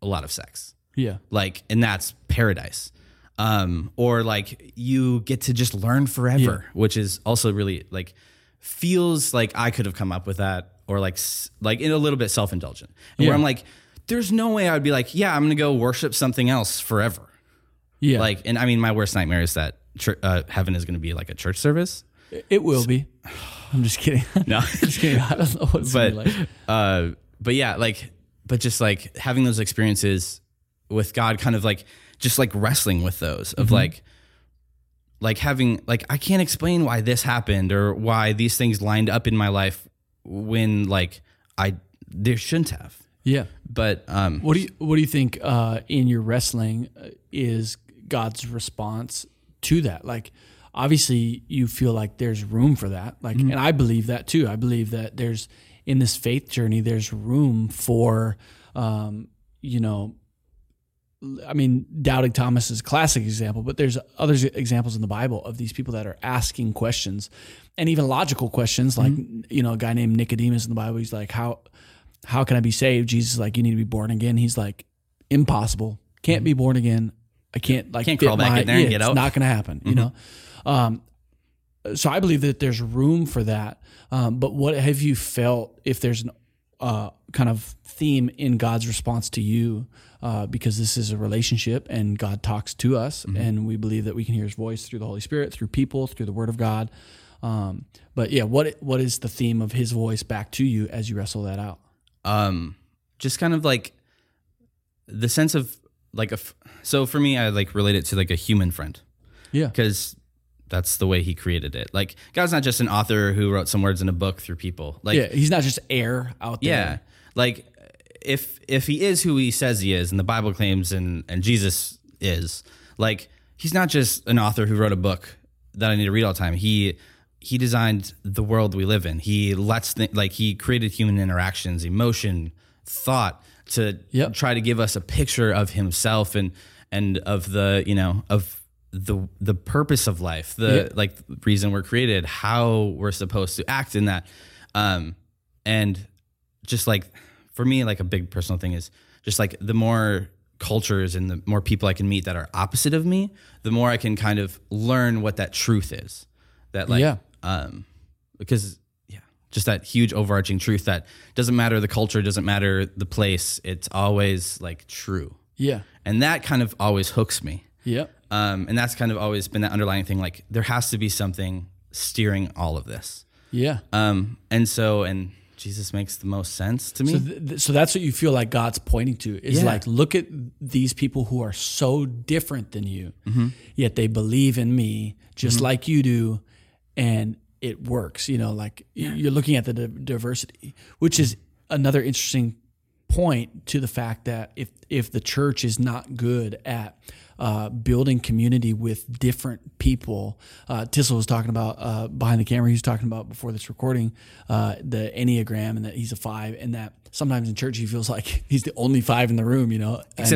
a lot of sex Yeah. like and that's paradise um or like you get to just learn forever which is also really like feels like i could have come up with that or like like in a little bit self-indulgent and Yeah. where i'm like there's no way i would be like yeah i'm gonna go worship something else forever Yeah. like and i mean my worst nightmare is that uh, heaven is gonna be like a church service it will be. I'm just kidding. no just kidding. I don't know what it's but like. uh but yeah like but just like having those experiences with god kind of like just like wrestling with those of like like having like i can't explain why this happened or why these things lined up in my life when like i there shouldn't have Yeah. but um What do you What do you think uh, in your wrestling uh, is God's response to that? Like, obviously, you feel like there's room for that. Like, and I believe that too. I believe that there's in this faith journey, there's room for, um, you know. I mean, doubting Thomas is a classic example, but there's other examples in the Bible of these people that are asking questions, and even logical questions. Like, you know, a guy named Nicodemus in the Bible. He's like, "How, how can I be saved? Jesus is like, you need to be born again. He's like, impossible. Can't be born again. I can't like Can't crawl back my- in there and yeah, get it's not going to happen. You know. Um, so I believe that there's room for that. Um, but what have you felt if there's an uh, kind of theme in God's response to you? Uh, because this is a relationship and God talks to us, and we believe that we can hear His voice through the Holy Spirit, through people, through the Word of God. Um, but yeah, what what is the theme of His voice back to you as you wrestle that out? Um just kind of like the sense of like a f- so for me i like relate it to like a human friend Yeah, because that's the way he created it. Like God's not just an author who wrote some words in a book through people. Like yeah, He's not just air out there. yeah, like if if he is who he says he is, and the Bible claims, and and Jesus is, like he's not just an author who wrote a book that I need to read all the time. He he designed the world we live in. He lets th- like he created human interactions, emotion, thought to Yep. try to give us a picture of himself and and of the you know of the the purpose of life, the Yeah. like reason we're created, how we're supposed to act in that, um, and just like for me, like a big personal thing is just like the more cultures and the more people I can meet that are opposite of me, the more I can kind of learn what that truth is. That like, Yeah. Um, because yeah, just that huge overarching truth that doesn't matter the culture, doesn't matter the place, it's always like true, yeah, and that kind of always hooks me. Yeah, Um, and that's kind of always been that underlying thing. Like there has to be something steering all of this. yeah. Um, and so, and Jesus makes the most sense to me. So, th- so that's what you feel like God's pointing to is Yeah. like, look at these people who are so different than you, Mm-hmm. yet they believe in me just like you do, and it works. You know, like y- you're looking at the diversity, which is another interesting point to the fact that if if the church is not good at uh, building community with different people, uh, Tyssul was talking about uh, behind the camera. He was talking about before this recording uh, the enneagram and that he's a five, and that sometimes in church he feels like he's the only five in the room. You know, And-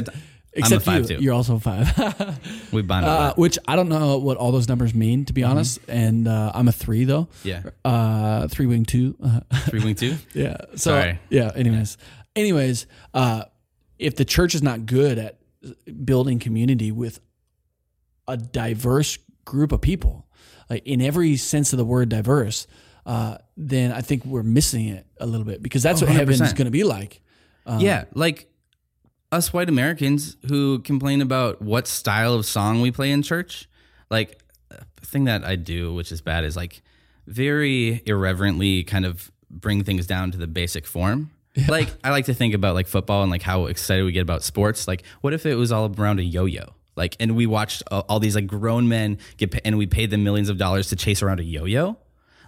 Except I'm a five, you, too. you're also a five. we bond Uh, which I don't know what all those numbers mean, to be honest. And uh, I'm a three though. Yeah. Uh, three wing two. Three wing two. yeah. So Sorry. yeah. Anyways, anyways, uh, if the church is not good at building community with a diverse group of people, like in every sense of the word diverse, uh, then I think we're missing it a little bit because that's what heaven is 100%. going to be like. yeah, like us white Americans who complain about what style of song we play in church. Like a thing that I do, which is bad, is like very irreverently kind of bring things down to the basic form. Like I like to think about like football and like how excited we get about sports. Like what if it was all around a yo-yo? Like and we watched all, these like grown men get pa- and we paid them millions of dollars to chase around a yo-yo.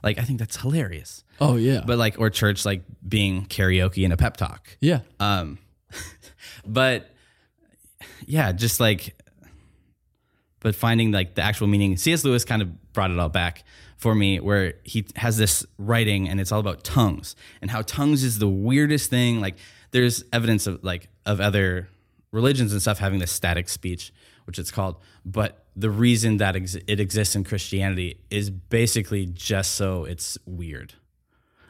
Like I think that's hilarious. Oh yeah. But like or church like being karaoke and a pep talk. yeah. Um, but yeah, just like, but finding like the actual meaning. C.S. Lewis kind of brought it all back for me where he has this writing and it's all about tongues and how tongues is the weirdest thing. Like there's evidence of like of other religions and stuff having this ecstatic speech, which it's called. But the reason that it exists in Christianity is basically just so it's weird.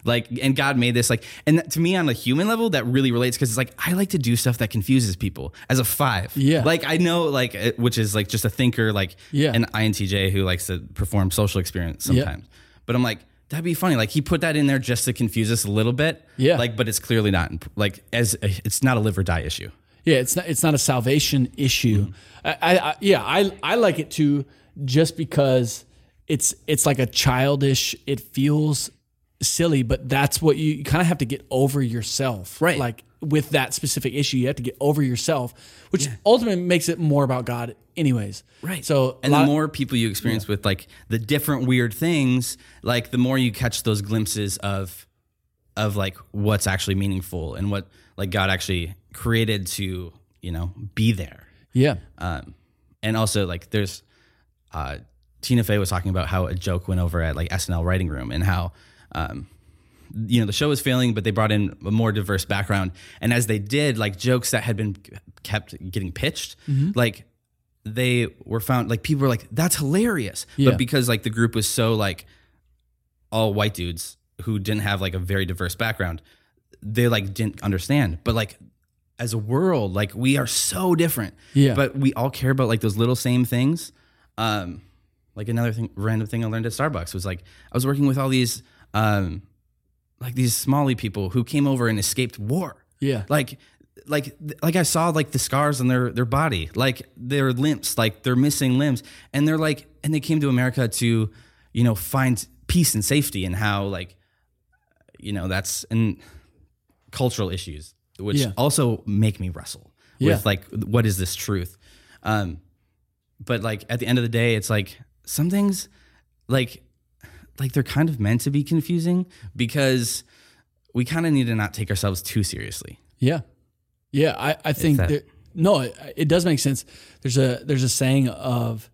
Like, and God made this like, and that, to me on a human level, that really relates because it's like I like to do stuff that confuses people as a five. Yeah. Like I know, like, which is like just a thinker, like Yeah. an INTJ who likes to perform social experience Yeah. sometimes. But I'm like, that'd be funny. Like he put that in there just to confuse us a little bit. Yeah. Like, but it's clearly not like as a, it's not a live or die issue. Yeah, it's not it's not a salvation issue. Mm-hmm. I, I, I yeah, I I like it too, just because it's it's like a childish. It feels silly, but that's what you, you kind of have to get over yourself, Right. Like with that specific issue, you have to get over yourself, which ultimately makes it more about God, anyways. Right. So and the of- more people you experience with like the different weird things, like the more you catch those glimpses of of like what's actually meaningful and what like God actually created to, you know, be there. yeah, Um and also like there's uh Tina Fey was talking about how a joke went over at like SNL writing room and how um you know the show was failing but they brought in a more diverse background and as they did like jokes that had been kept getting pitched Mm-hmm. like they were found like people were like that's hilarious Yeah. but because like the group was so like all white dudes who didn't have like a very diverse background they like didn't understand but like as a world like we are so different Yeah. but we all care about like those little same things um like another thing random thing i learned at starbucks was like i was working with all these um like these somali people who came over and escaped war. Yeah, like like like I saw like the scars on their their body, like their limbs, like they're missing limbs, and they're like, and they came to America to, you know, find peace and safety, and how like, you know, that's and cultural issues, which Yeah. also make me wrestle Yeah. with like what is this truth, um, but like at the end of the day, it's like some things, like like they're kind of meant to be confusing because we kind of need to not take ourselves too seriously. Yeah, yeah. I, I think that- that, no, it, it does make sense. There's a there's a saying of,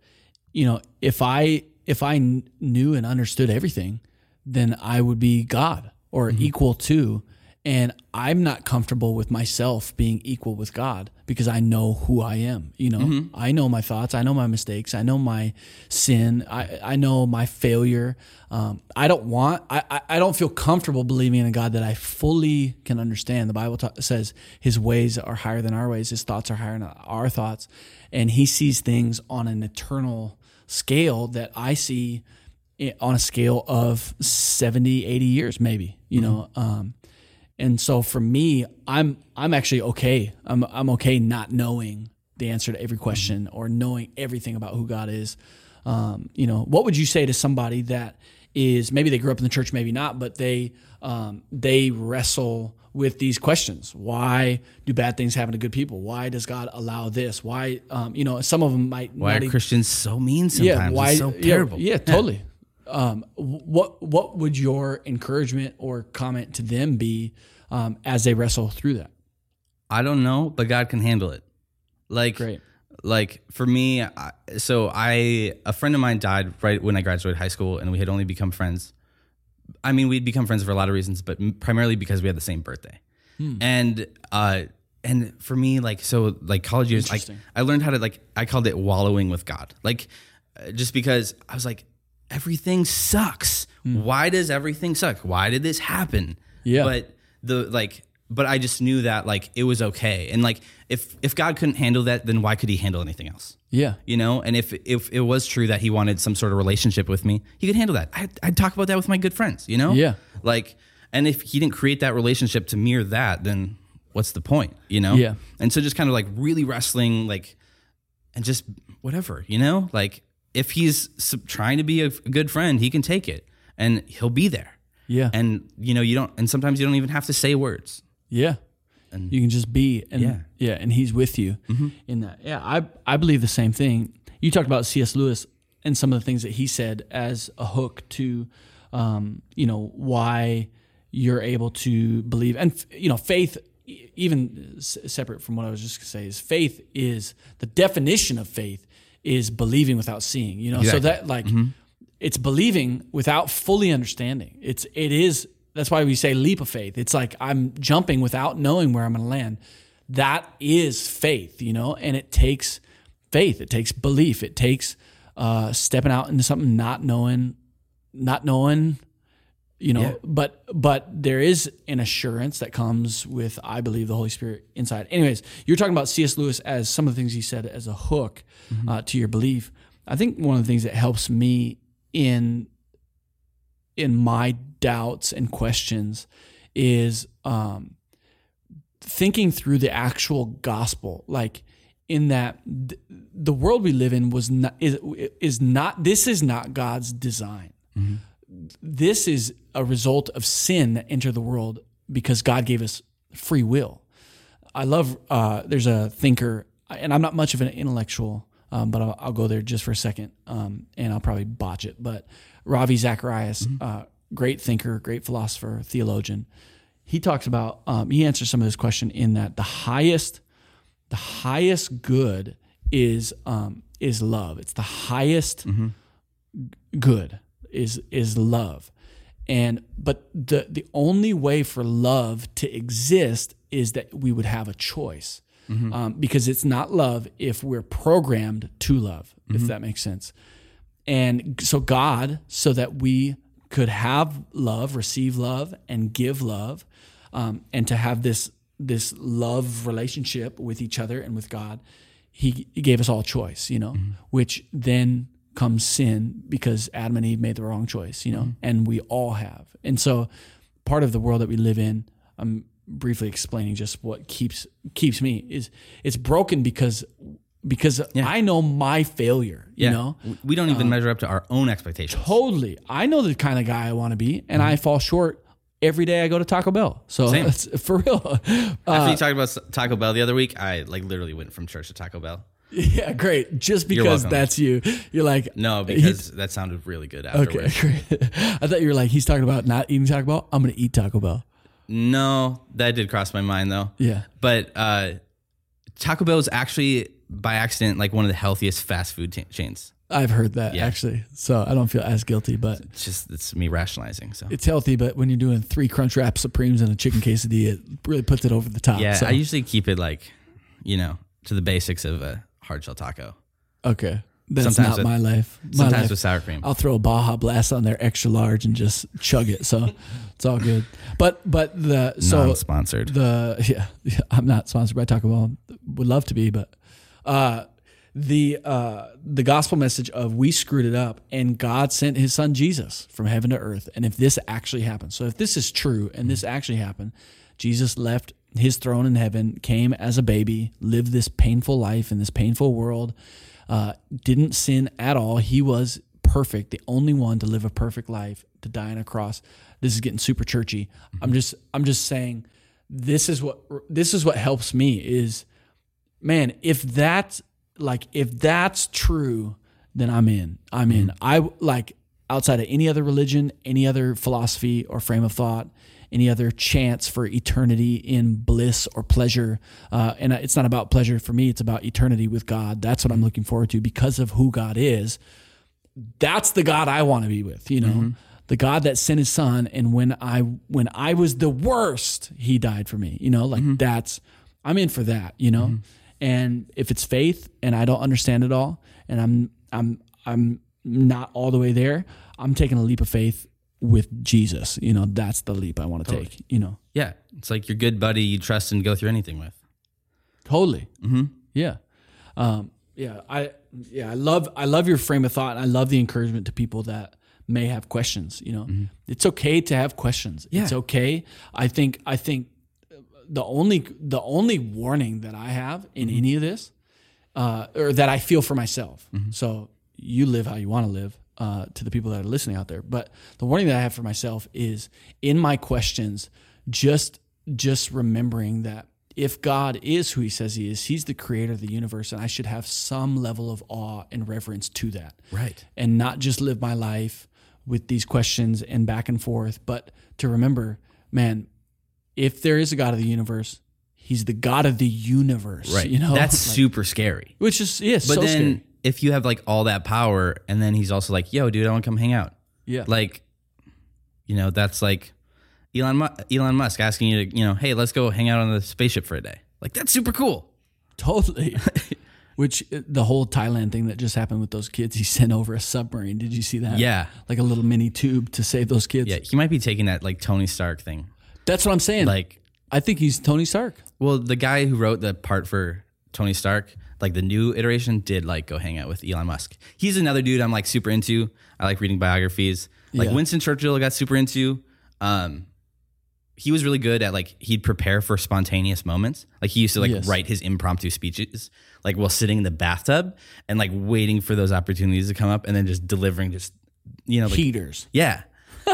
you know, if I if I knew and understood everything, then I would be God or mm-hmm. equal to. And I'm not comfortable with myself being equal with God because I know who I am. You know, I know my thoughts, I know my mistakes, I know my sin, I, I know my failure. Um, I don't want, I, I- don't feel comfortable believing in a God that I fully can understand. The Bible ta- says his ways are higher than our ways, his thoughts are higher than our thoughts. And he sees things on an eternal scale that I see on a scale of 70, 80 years, maybe, you know. Um, and so for me, I'm I'm actually okay. I'm I'm okay not knowing the answer to every question or knowing everything about who God is. Um, you know, what would you say to somebody that is maybe they grew up in the church, maybe not, but they um, they wrestle with these questions. Why do bad things happen to good people? Why does God allow this? Why, um, you know, some of them might Why are e- Christians so mean sometimes? Yeah, why? it's so yeah, terrible. Yeah, totally. Um, what what would your encouragement or comment to them be um, as they wrestle through that? I don't know, but God can handle it. Like, Great. like for me, I, so I a friend of mine died right when I graduated high school, and we had only become friends. I mean, we'd become friends for a lot of reasons, but primarily because we had the same birthday. And uh, and for me, like so, like college years, like I learned how to like I called it wallowing with God, like uh, just because I was like everything sucks. Hmm. Why does everything suck? Why did this happen? Yeah. but the like but i just knew that like it was okay and like if if god couldn't handle that then why could he handle anything else Yeah. you know and if if it was true that he wanted some sort of relationship with me he could handle that i'd, I'd talk about that with my good friends you know Yeah. like and if he didn't create that relationship to mirror that then what's the point you know Yeah. and so just kind of like really wrestling like and just whatever you know like if he's trying to be a, good friend he can take it and he'll be there Yeah. and you know you don't and sometimes you don't even have to say words Yeah. you can just be and Yeah. yeah, and he's with you in that. Yeah, I I believe the same thing. You talked about C.S. Lewis and some of the things that he said as a hook to um, you know, why you're able to believe and you know, faith even separate from what I was just going to say is faith is the definition of faith is believing without seeing, you know. So that like it's believing without fully understanding. It's it is that's why we say leap of faith. It's like I'm jumping without knowing where I'm going to land. That is faith, you know, and it takes faith. It takes belief. It takes uh, stepping out into something not knowing, not knowing, you know. Yeah. But but there is an assurance that comes with I believe the Holy Spirit inside. Anyways, you're talking about C.S. Lewis as some of the things he said as a hook uh, to your belief. I think one of the things that helps me in in my doubts and questions is um, thinking through the actual gospel like in that th- the world we live in was not is, is not this is not god's design this is a result of sin that entered the world because god gave us free will. I love uh, there's a thinker and i'm not much of an intellectual um, but I'll, I'll go there just for a second um, and i'll probably botch it but ravi zacharias uh, great thinker great philosopher theologian. He talks about um, he answers some of this question in that the highest the highest good is um, is love. It's the highest good is is love. And but the the only way for love to exist is that we would have a choice um, because it's not love if we're programmed to love if that makes sense. And so God, so that we could have love, receive love, and give love, um, and to have this this love relationship with each other and with God, He, he gave us all choice, you know, which then comes sin because Adam and Eve made the wrong choice, you know, mm-hmm. and we all have. And so, part of the world that we live in, I'm briefly explaining just what keeps keeps me is it's broken because because I know my failure, you Yeah. know. We don't even um, measure up to our own expectations. Totally. I know the kind of guy I want to be, and I mm-hmm. fall short every day I go to Taco Bell. So for real. After you uh, talked about Taco Bell the other week, I like literally went from church to Taco Bell. Yeah, great. Just because that's you, you're like No, because that sounded really good afterwards. okay, great. I thought you were like he's talking about not eating Taco Bell. I'm gonna eat Taco Bell. No, that did cross my mind though. Yeah. But uh, Taco Bell is actually by accident like one of the healthiest fast food cha- chains. I've heard that Yeah. actually, so I don't feel as guilty. But It's just it's me rationalizing. So it's healthy. But when you're doing three Crunchwrap Supremes and a chicken quesadilla, it really puts it over the top. yeah, So, I usually keep it like you know to the basics of a hard shell taco. okay. That's Sometimes not with- my life. My Sometimes life. with sour cream. I'll throw a Baja Blast on there extra large and just chug it. So it's all good. But but the so sponsored. the yeah, yeah, I'm not sponsored by Taco Bell. Would love to be, but uh, the uh, the gospel message of we screwed it up and God sent His Son Jesus from heaven to earth. And if this actually happened, so if this is true and this actually happened, Jesus left His throne in heaven, came as a baby, lived this painful life in this painful world, uh, didn't sin at all. He was perfect, the only one to live a perfect life, to die on a cross. This is getting super churchy. I'm just I'm just saying this is what this is what helps me is man, if that's like if that's true, then I'm in. I'm in. I like outside of any other religion, any other philosophy or frame of thought, any other chance for eternity in bliss or pleasure. Uh, and it's not about pleasure for me; it's about eternity with God. That's what I'm looking forward to because of who God is. That's the God I want to be with. You know. Mm-hmm. The God that sent His Son, and when I when I was the worst, He died for me. You know, like mm-hmm. that's I'm in for that. You know, mm-hmm. and if it's faith and I don't understand it all, and I'm I'm I'm not all the way there, I'm taking a leap of faith with Jesus. You know, that's the leap I want to take. You know, yeah, it's like your good buddy you trust and go through anything with. totally. Mm-hmm. Yeah, um, yeah. I yeah I love I love your frame of thought. And I love the encouragement to people that may have questions. You know, it's okay to have questions. Yeah. It's okay. I think I think the only the only warning that I have in any of this, uh, or that I feel for myself. So you live how you want to live. Uh, to the people that are listening out there, but the warning that I have for myself is in my questions, just just remembering that if God is who He says He is, He's the Creator of the universe, and I should have some level of awe and reverence to that Right. and not just live my life with these questions and back and forth, but to remember, man, if there is a God of the universe, He's the God of the universe. Right. You know, That's super scary. which is yes, But so then scary. If you have like all that power and then he's also like, yo, dude, I want to come hang out. Yeah. Like, you know, that's like Elon, Mu- Elon Musk asking you to, you know, hey, let's go hang out on the spaceship for a day. Like, that's super cool. Totally. Which uh, the whole Thailand thing that just happened with those kids, he sent over a submarine. Did you see that? Yeah. Like a little mini tube to save those kids. Yeah. He might be taking that like Tony Stark thing. That's what I'm saying. Like, I think he's Tony Stark. well, the guy who wrote the part for Tony Stark, like the new iteration, did like go hang out with Elon Musk. He's another dude I'm like super into. I like reading biographies. Like Yeah. Winston Churchill, I got super into. Um, he was really good at like he'd prepare for spontaneous moments. Like he used to like Yes. write his impromptu speeches like while sitting in the bathtub and like waiting for those opportunities to come up and then just delivering just you know like Heaters. yeah.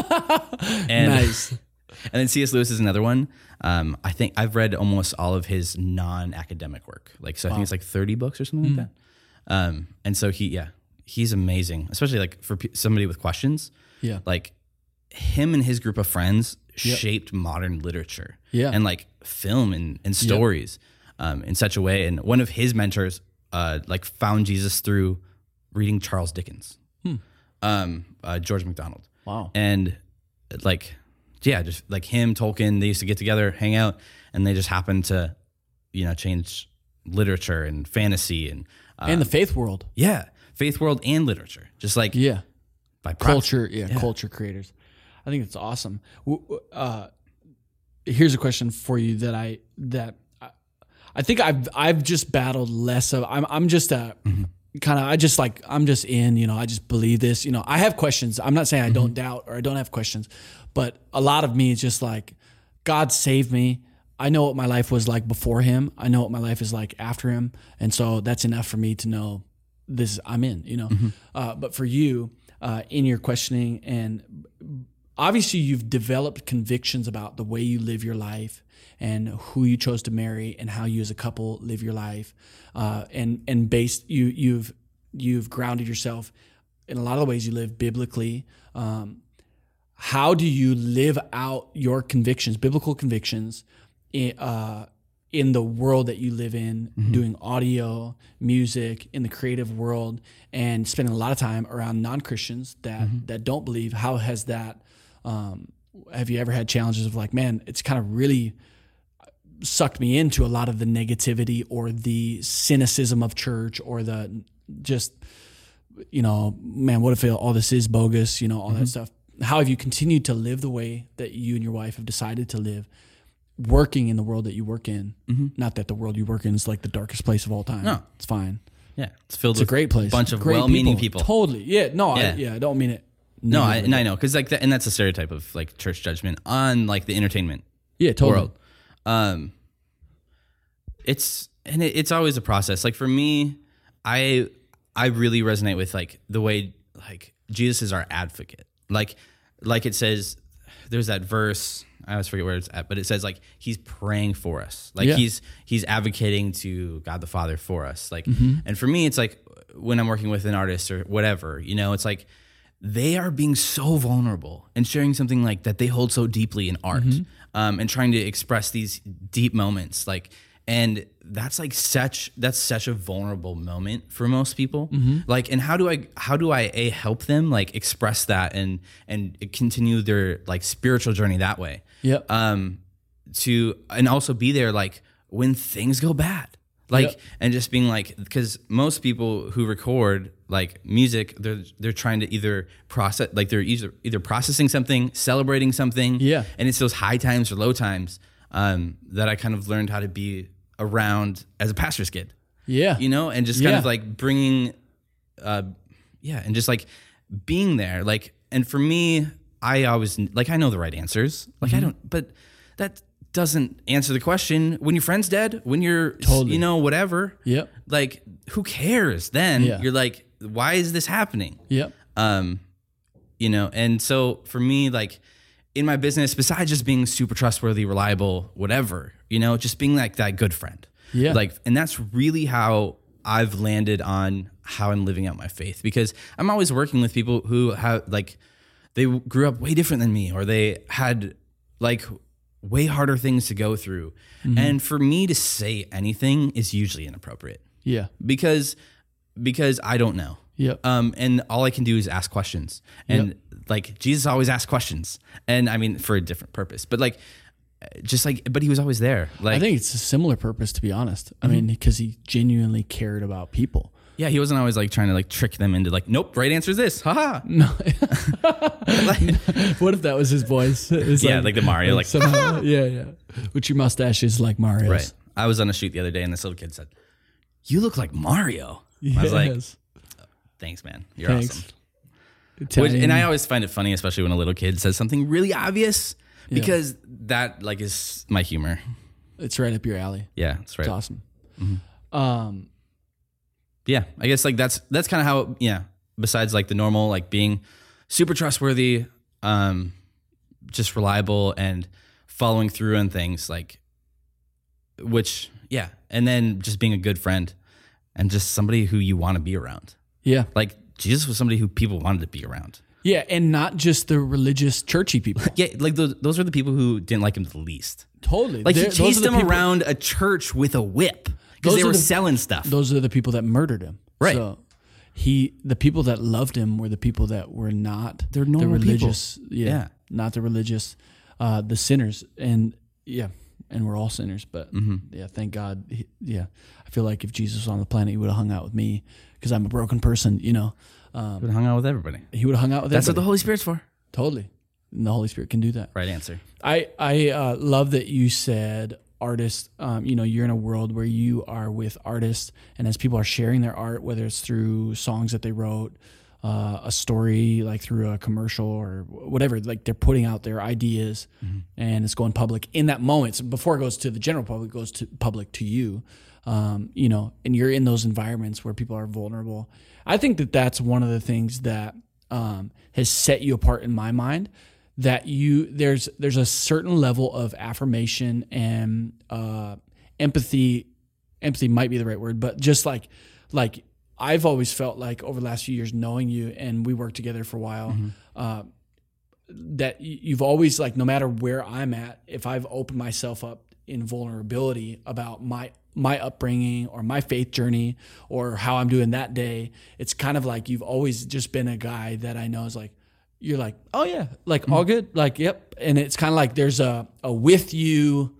and nice. and then C.S. Lewis is another one. Um, I think I've read almost all of his non-academic work. Like so, I think it's like thirty books or something Hmm. like that. Um, and so he, yeah, he's amazing, especially like for pe- somebody with questions. Yeah. Like him and his group of friends shaped modern literature. Yeah. and like film and, and stories um, in such a way. And one of his mentors, uh, like found Jesus through reading Charles Dickens, um, uh, George MacDonald. Wow. And like, yeah, just like him, Tolkien, they used to get together, hang out, and they just happened to, you know, change literature and fantasy and, uh, and the faith world. yeah, faith world and literature, just like Yeah. by. Culture. Yeah, Culture creators. I think it's awesome. Uh, here's a question for you that I that I, I think I've I've just battled less of. I'm I'm just a kind of I just like I'm just in. You know, I just believe this. You know, I have questions. I'm not saying I don't doubt or I don't have questions, but a lot of me is just like God saved me. I know what my life was like before Him. I know what my life is like after Him, and so that's enough for me to know this. I'm in. You know, uh, but for you. Uh, in your questioning and obviously you've developed convictions about the way you live your life and who you chose to marry and how you as a couple live your life uh, and and based you you've you've grounded yourself in a lot of the ways you live biblically um, how do you live out your convictions biblical convictions in, uh, in the world that you live in doing audio music in the creative world and spending a lot of time around non-christians that that don't believe? How has that um, have you ever had challenges of like man it's kind of really sucked me into a lot of the negativity or the cynicism of church or the just you know man what if all this is bogus you know all that stuff how have you continued to live the way that you and your wife have decided to live working in the world that you work in not that the world you work in is like the darkest place of all time No. it's fine Yeah, it's filled it's a great place bunch of Great well-meaning people. totally yeah no I, Yeah. yeah I don't mean it No, I, and I know because like that, and that's a stereotype of like church judgment on like the entertainment yeah totally world. Um, it's and it, it's always a process. Like for me, I I really resonate with like the way like Jesus is our advocate. Like like it says, there's that verse. I always forget where it's at, but it says like he's praying for us. Like Yeah. he's he's advocating to God the Father for us. Like Mm-hmm. and for me, it's like when I'm working with an artist or whatever, you know, it's like they are being so vulnerable and sharing something like that they hold so deeply in art Mm-hmm. um, and trying to express these deep moments like and that's like such that's such a vulnerable moment for most people Mm-hmm. like and how do i how do i a help them like express that and and continue their like spiritual journey that way Yep. um to and also be there like when things go bad like Yep. and just being like because most people who record like music they're they're trying to either process like they're either either processing something celebrating something Yeah. and it's those high times or low times um that i kind of learned how to be around as a pastor's kid yeah you know and just kind of like bringing uh yeah and just like being there like and for me i always like i know the right answers like Mm-hmm. i don't but that doesn't answer the question when your friend's dead when you're Totally. you know whatever Yep. like who cares then Yeah. you're like why is this happening Yep. um you know and so for me like in my business besides just being super trustworthy reliable whatever you know just being like that good friend Yeah. like and that's really how i've landed on how i'm living out my faith because i'm always working with people who have like they grew up way different than me or they had like way harder things to go through and for me to say anything is usually inappropriate Yeah. because because I don't know. Yeah. Um, and all I can do is ask questions. And like Jesus always asked questions, and I mean for a different purpose, but like just like, but he was always there. Like, I think it's a similar purpose, to be honest. I Mm-hmm. mean, because he genuinely cared about people. yeah, he wasn't always like trying to like trick them into like, nope, right answer is this, haha. No. what if that was his voice? It's Yeah, like the Mario, like, somehow, yeah, yeah. Which your mustache is like Mario's. Right. I was on a shoot the other day, and this little kid said, "You look like Mario." I was like, Yes. "Thanks, man. You're Thanks. awesome." Which, and I always find it funny, especially when a little kid says something really obvious, because that like is my humor. it's right up your alley. Yeah, that's right. It's awesome. Mm-hmm. Um, Yeah, I guess like that's that's kind of how. Yeah. Besides like the normal, like being super trustworthy, um, just reliable and following through on things, like, which yeah, and then just being a good friend and just somebody who you want to be around. yeah, Like Jesus was somebody who people wanted to be around. Yeah, and not just the religious, churchy people. Yeah, like those, those are the people who didn't like him the least. totally. Like They're- he chased the them people- around a church with a whip because they were the- selling stuff. Those are the people that murdered him. Right. So he, the people that loved him were the people that were not They're the normal people. religious. Yeah, Yeah. Not the religious, uh, the sinners. And yeah, and we're all sinners. But Mm-hmm. yeah, thank God. He, yeah, I feel like if Jesus was on the planet, he would have hung out with me because I'm a broken person. You know, um, But hung out with everybody. he would have hung out with That's what the. Holy Spirit's for. totally. And the Holy Spirit can do that. Right answer. I I uh, love that you said artists. Um, you know, you're in a world where you are with artists, and as people are sharing their art, whether it's through songs that they wrote, uh, a story like through a commercial or whatever, like they're putting out their ideas, and it's going public in that moment. So before it goes to the general public, it goes to public to you. Um, you know, and you're in those environments where people are vulnerable. I think that that's one of the things that um, has set you apart in my mind that you there's there's a certain level of affirmation and uh, empathy empathy might be the right word but just like like i've always felt like over the last few years knowing you and we worked together for a while uh, that you've always like no matter where i'm at if i've opened myself up in vulnerability about my my upbringing or my faith journey or how i'm doing that day. It's kind of like you've always just been a guy that i know is like you're like oh yeah like all mm-hmm. good like yep. And it's kind of like there's a, a with you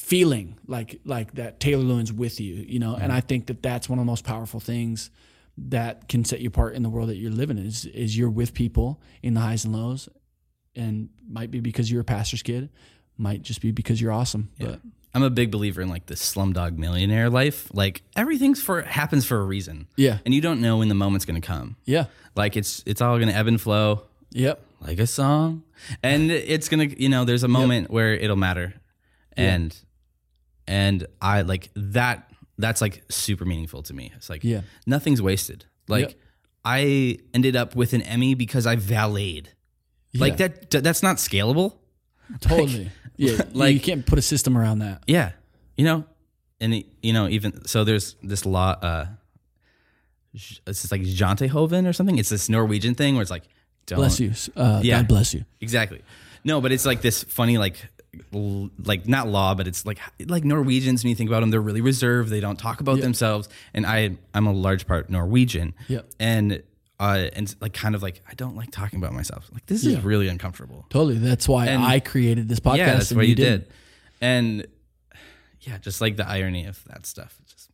feeling like like that Taylor Lewin's with you, you know. And mm-hmm. I think that that's one of the most powerful things that can set you apart in the world that you're living in is is you're with people in the highs and lows, and might be because you're a pastor's kid, might just be because you're awesome. But I'm a big believer in like the slumdog millionaire life. Like everything's for happens for a reason. Yeah. And you don't know when the moment's gonna come. yeah, Like it's it's all gonna ebb and flow yep, like a song. And it's gonna you know, there's a moment where it'll matter. And and I like that that's like super meaningful to me. It's like Yeah. nothing's wasted. Like Yep. I ended up with an Emmy because I valeted. Like that that's not scalable. totally. Yeah, like you can't put a system around that. Yeah, you know, and you know, even so, there's this law. Uh, it's just like Janteloven or something. It's this Norwegian thing where it's like, don't Bless you, uh, Yeah. God bless you. exactly. No, but it's like this funny, like, like not law, but it's like like Norwegians. When you think about them, they're really reserved. They don't talk about Yeah. themselves. And I, I'm a large part Norwegian. Yep. And uh, and like kind of like I don't like talking about myself. Like this Yeah. is really uncomfortable. Totally. That's why And- I created this podcast. yeah, that's and what you didn't. did. And yeah, just like the irony of that stuff. It's just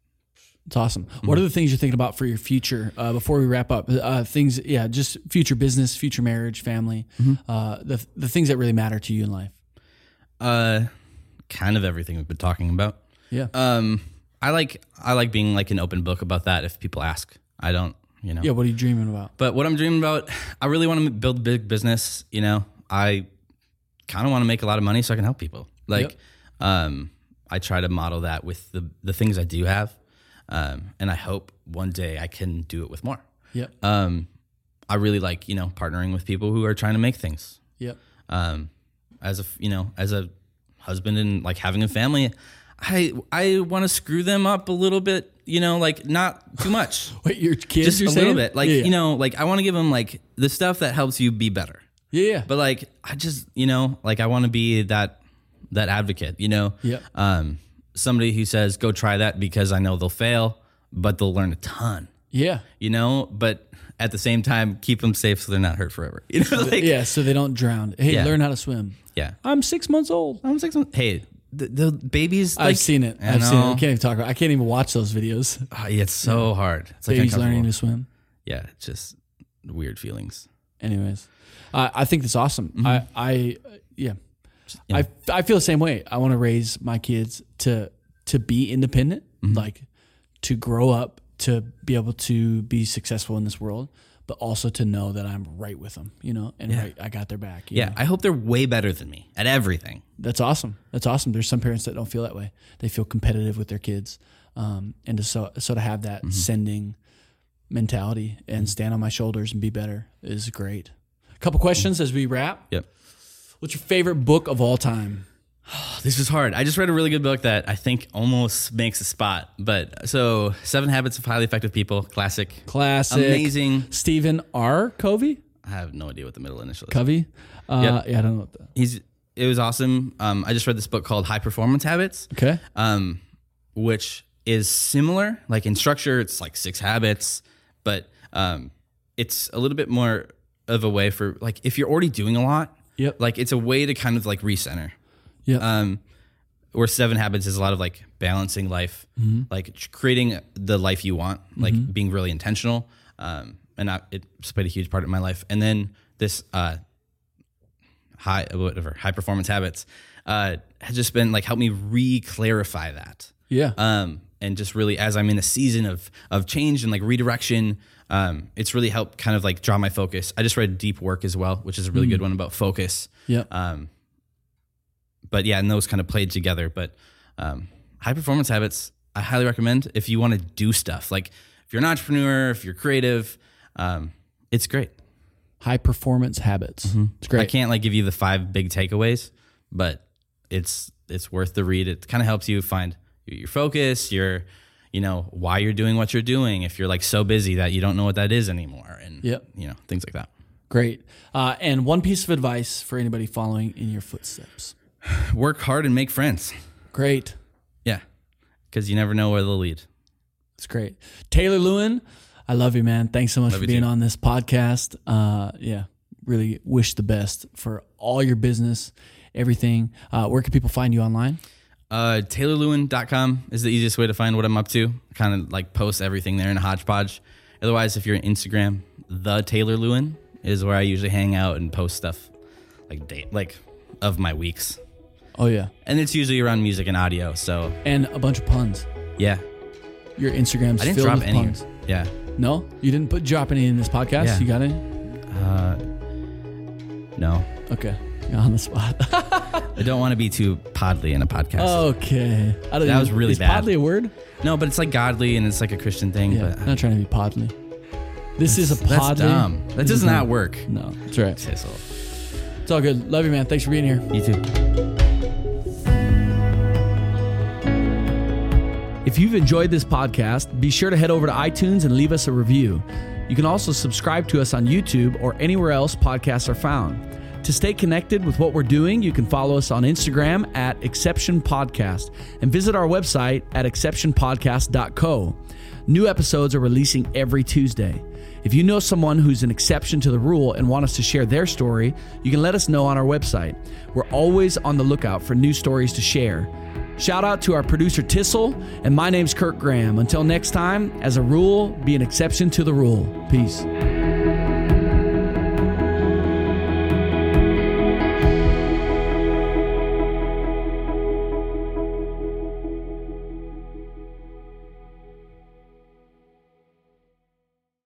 It's awesome. What are the things you're thinking about for your future uh, before we wrap up? Uh, things, yeah, just future business, future marriage, family, uh, the the things that really matter to you in life. uh, kind of everything we've been talking about. Yeah, Um, I like I like being like an open book about that. If people ask, I don't, you know. yeah. What are you dreaming about? But what I'm dreaming about, I really want to build a big business. You know, I kind of want to make a lot of money so I can help people. Like, Yep. um, I try to model that with the the things I do have, um, and I hope one day I can do it with more. Yep, Um, I really like you know partnering with people who are trying to make things. yep. Um, as a, you know as a husband and like having a family, I I want to screw them up a little bit. You know, like not too much. Wait, your kids? just a saying? little bit like yeah, yeah. you know like i want to give them like the stuff that helps you be better yeah, yeah. but like i just you know like i want to be that that advocate you know Yep. um somebody who says go try that because i know they'll fail but they'll learn a ton Yeah. you know, but at the same time, keep them safe so they're not hurt forever. You know, like, Yeah, so they don't drown. Hey, Yeah. learn how to swim. yeah. I'm six months old. I'm six months. Hey, the, the babies. I've like- seen it. I I've seen it. know. I can't even talk about. I can't even watch those videos. Oh, yeah, it's so hard. It's like Babies learning uncomfortable. to swim. Yeah, it's just weird feelings. Anyways, uh, I think that's awesome. I, I, uh, yeah, Mm-hmm. Yeah. I, I feel the same way. I want to raise my kids to to be independent, Mm-hmm. like to grow up to be able to be successful in this world, but also to know that I'm right with them. You know, and right, I got their back. Yeah, know? I hope they're way better than me at everything. that's awesome. That's awesome. There's some parents that don't feel that way. They feel competitive with their kids, um, and to so so to have that mm-hmm. sending mentality and mm-hmm. stand on my shoulders and be better is great. A couple questions mm-hmm. as we wrap. Yep. What's your favorite book of all time? This is hard. I just read a really good book that I think almost makes a spot. But so, Seven Habits of Highly Effective People, classic, Classic. amazing. Stephen R. Covey. I have no idea what the middle initial is. Covey. Uh, Yep. Yeah, I don't know what that. He's it was awesome. Um, I just read this book called High Performance Habits, Okay. um, which is similar. Like in structure, it's like six habits, but um, it's a little bit more of a way for like if you're already doing a lot. Yep. Like it's a way to kind of like recenter. Yep. um, where seven habits is a lot of like balancing life, like creating the life you want, like being really intentional. Um, and I, it's played a huge part in my life. And then this uh, high, whatever, high performance habits uh, has just been like help me re-clarify that. yeah. Um, and just really as I'm in a season of of change and like redirection, um, it's really helped kind of like draw my focus. I just read Deep Work as well, which is a really good one about focus. Yeah. Um, but yeah, and those kind of played together. But um, high performance habits, I highly recommend if you want to do stuff. Like if you're an entrepreneur, if you're creative, um, it's great. High performance habits. It's great. I can't like give you the five big takeaways, but it's it's worth the read. It kind of helps you find your focus, your you know why you're doing what you're doing. If you're like so busy that you don't know what that is anymore, and Yep. you know things like that. Great. Uh, and one piece of advice for anybody following in your footsteps. Work hard and make friends. Great. Yeah, because you never know where they'll lead. It's great. Taylor Lewin, I love you, man. Thanks so much Love for being too. on this podcast. Uh, yeah, really wish the best for all your business, everything. Uh, where can people find you online? Uh, TaylorLewin.com is the easiest way to find what I'm up to. Kind of like post everything there in a hodgepodge. Otherwise, if you're on Instagram, the Taylor Lewin is where I usually hang out and post stuff like date, like of my weeks. Oh, yeah. And it's usually around music and audio. So And a bunch of puns. yeah, Your Instagram's I didn't filled drop with any. puns. Yeah. No? You didn't put drop any in this podcast? Yeah. You got any? Uh, no, Okay. You're on the spot. I don't want to be too podly in a podcast. okay. I don't That was really is bad. Podly a word? No, but it's like godly and it's like a Christian thing. Yeah. but I'm not trying to be podly. This is a that's podly. dumb. That does not work. No, that's right. It's all good. Love you, man. Thanks for being here. You too. If you've enjoyed this podcast, be sure to head over to iTunes and leave us a review. You can also subscribe to us on YouTube or anywhere else podcasts are found. To stay connected with what we're doing, you can follow us on Instagram at Exception Podcast and visit our website at exceptionpodcast.co. New episodes are releasing every Tuesday. If you know someone who's an exception to the rule and want us to share their story, you can let us know on our website. We're always on the lookout for new stories to share. Shout out to our producer Tyssul, and my name's Kirk Graham. Until next time, as a rule, be an exception to the rule. Peace.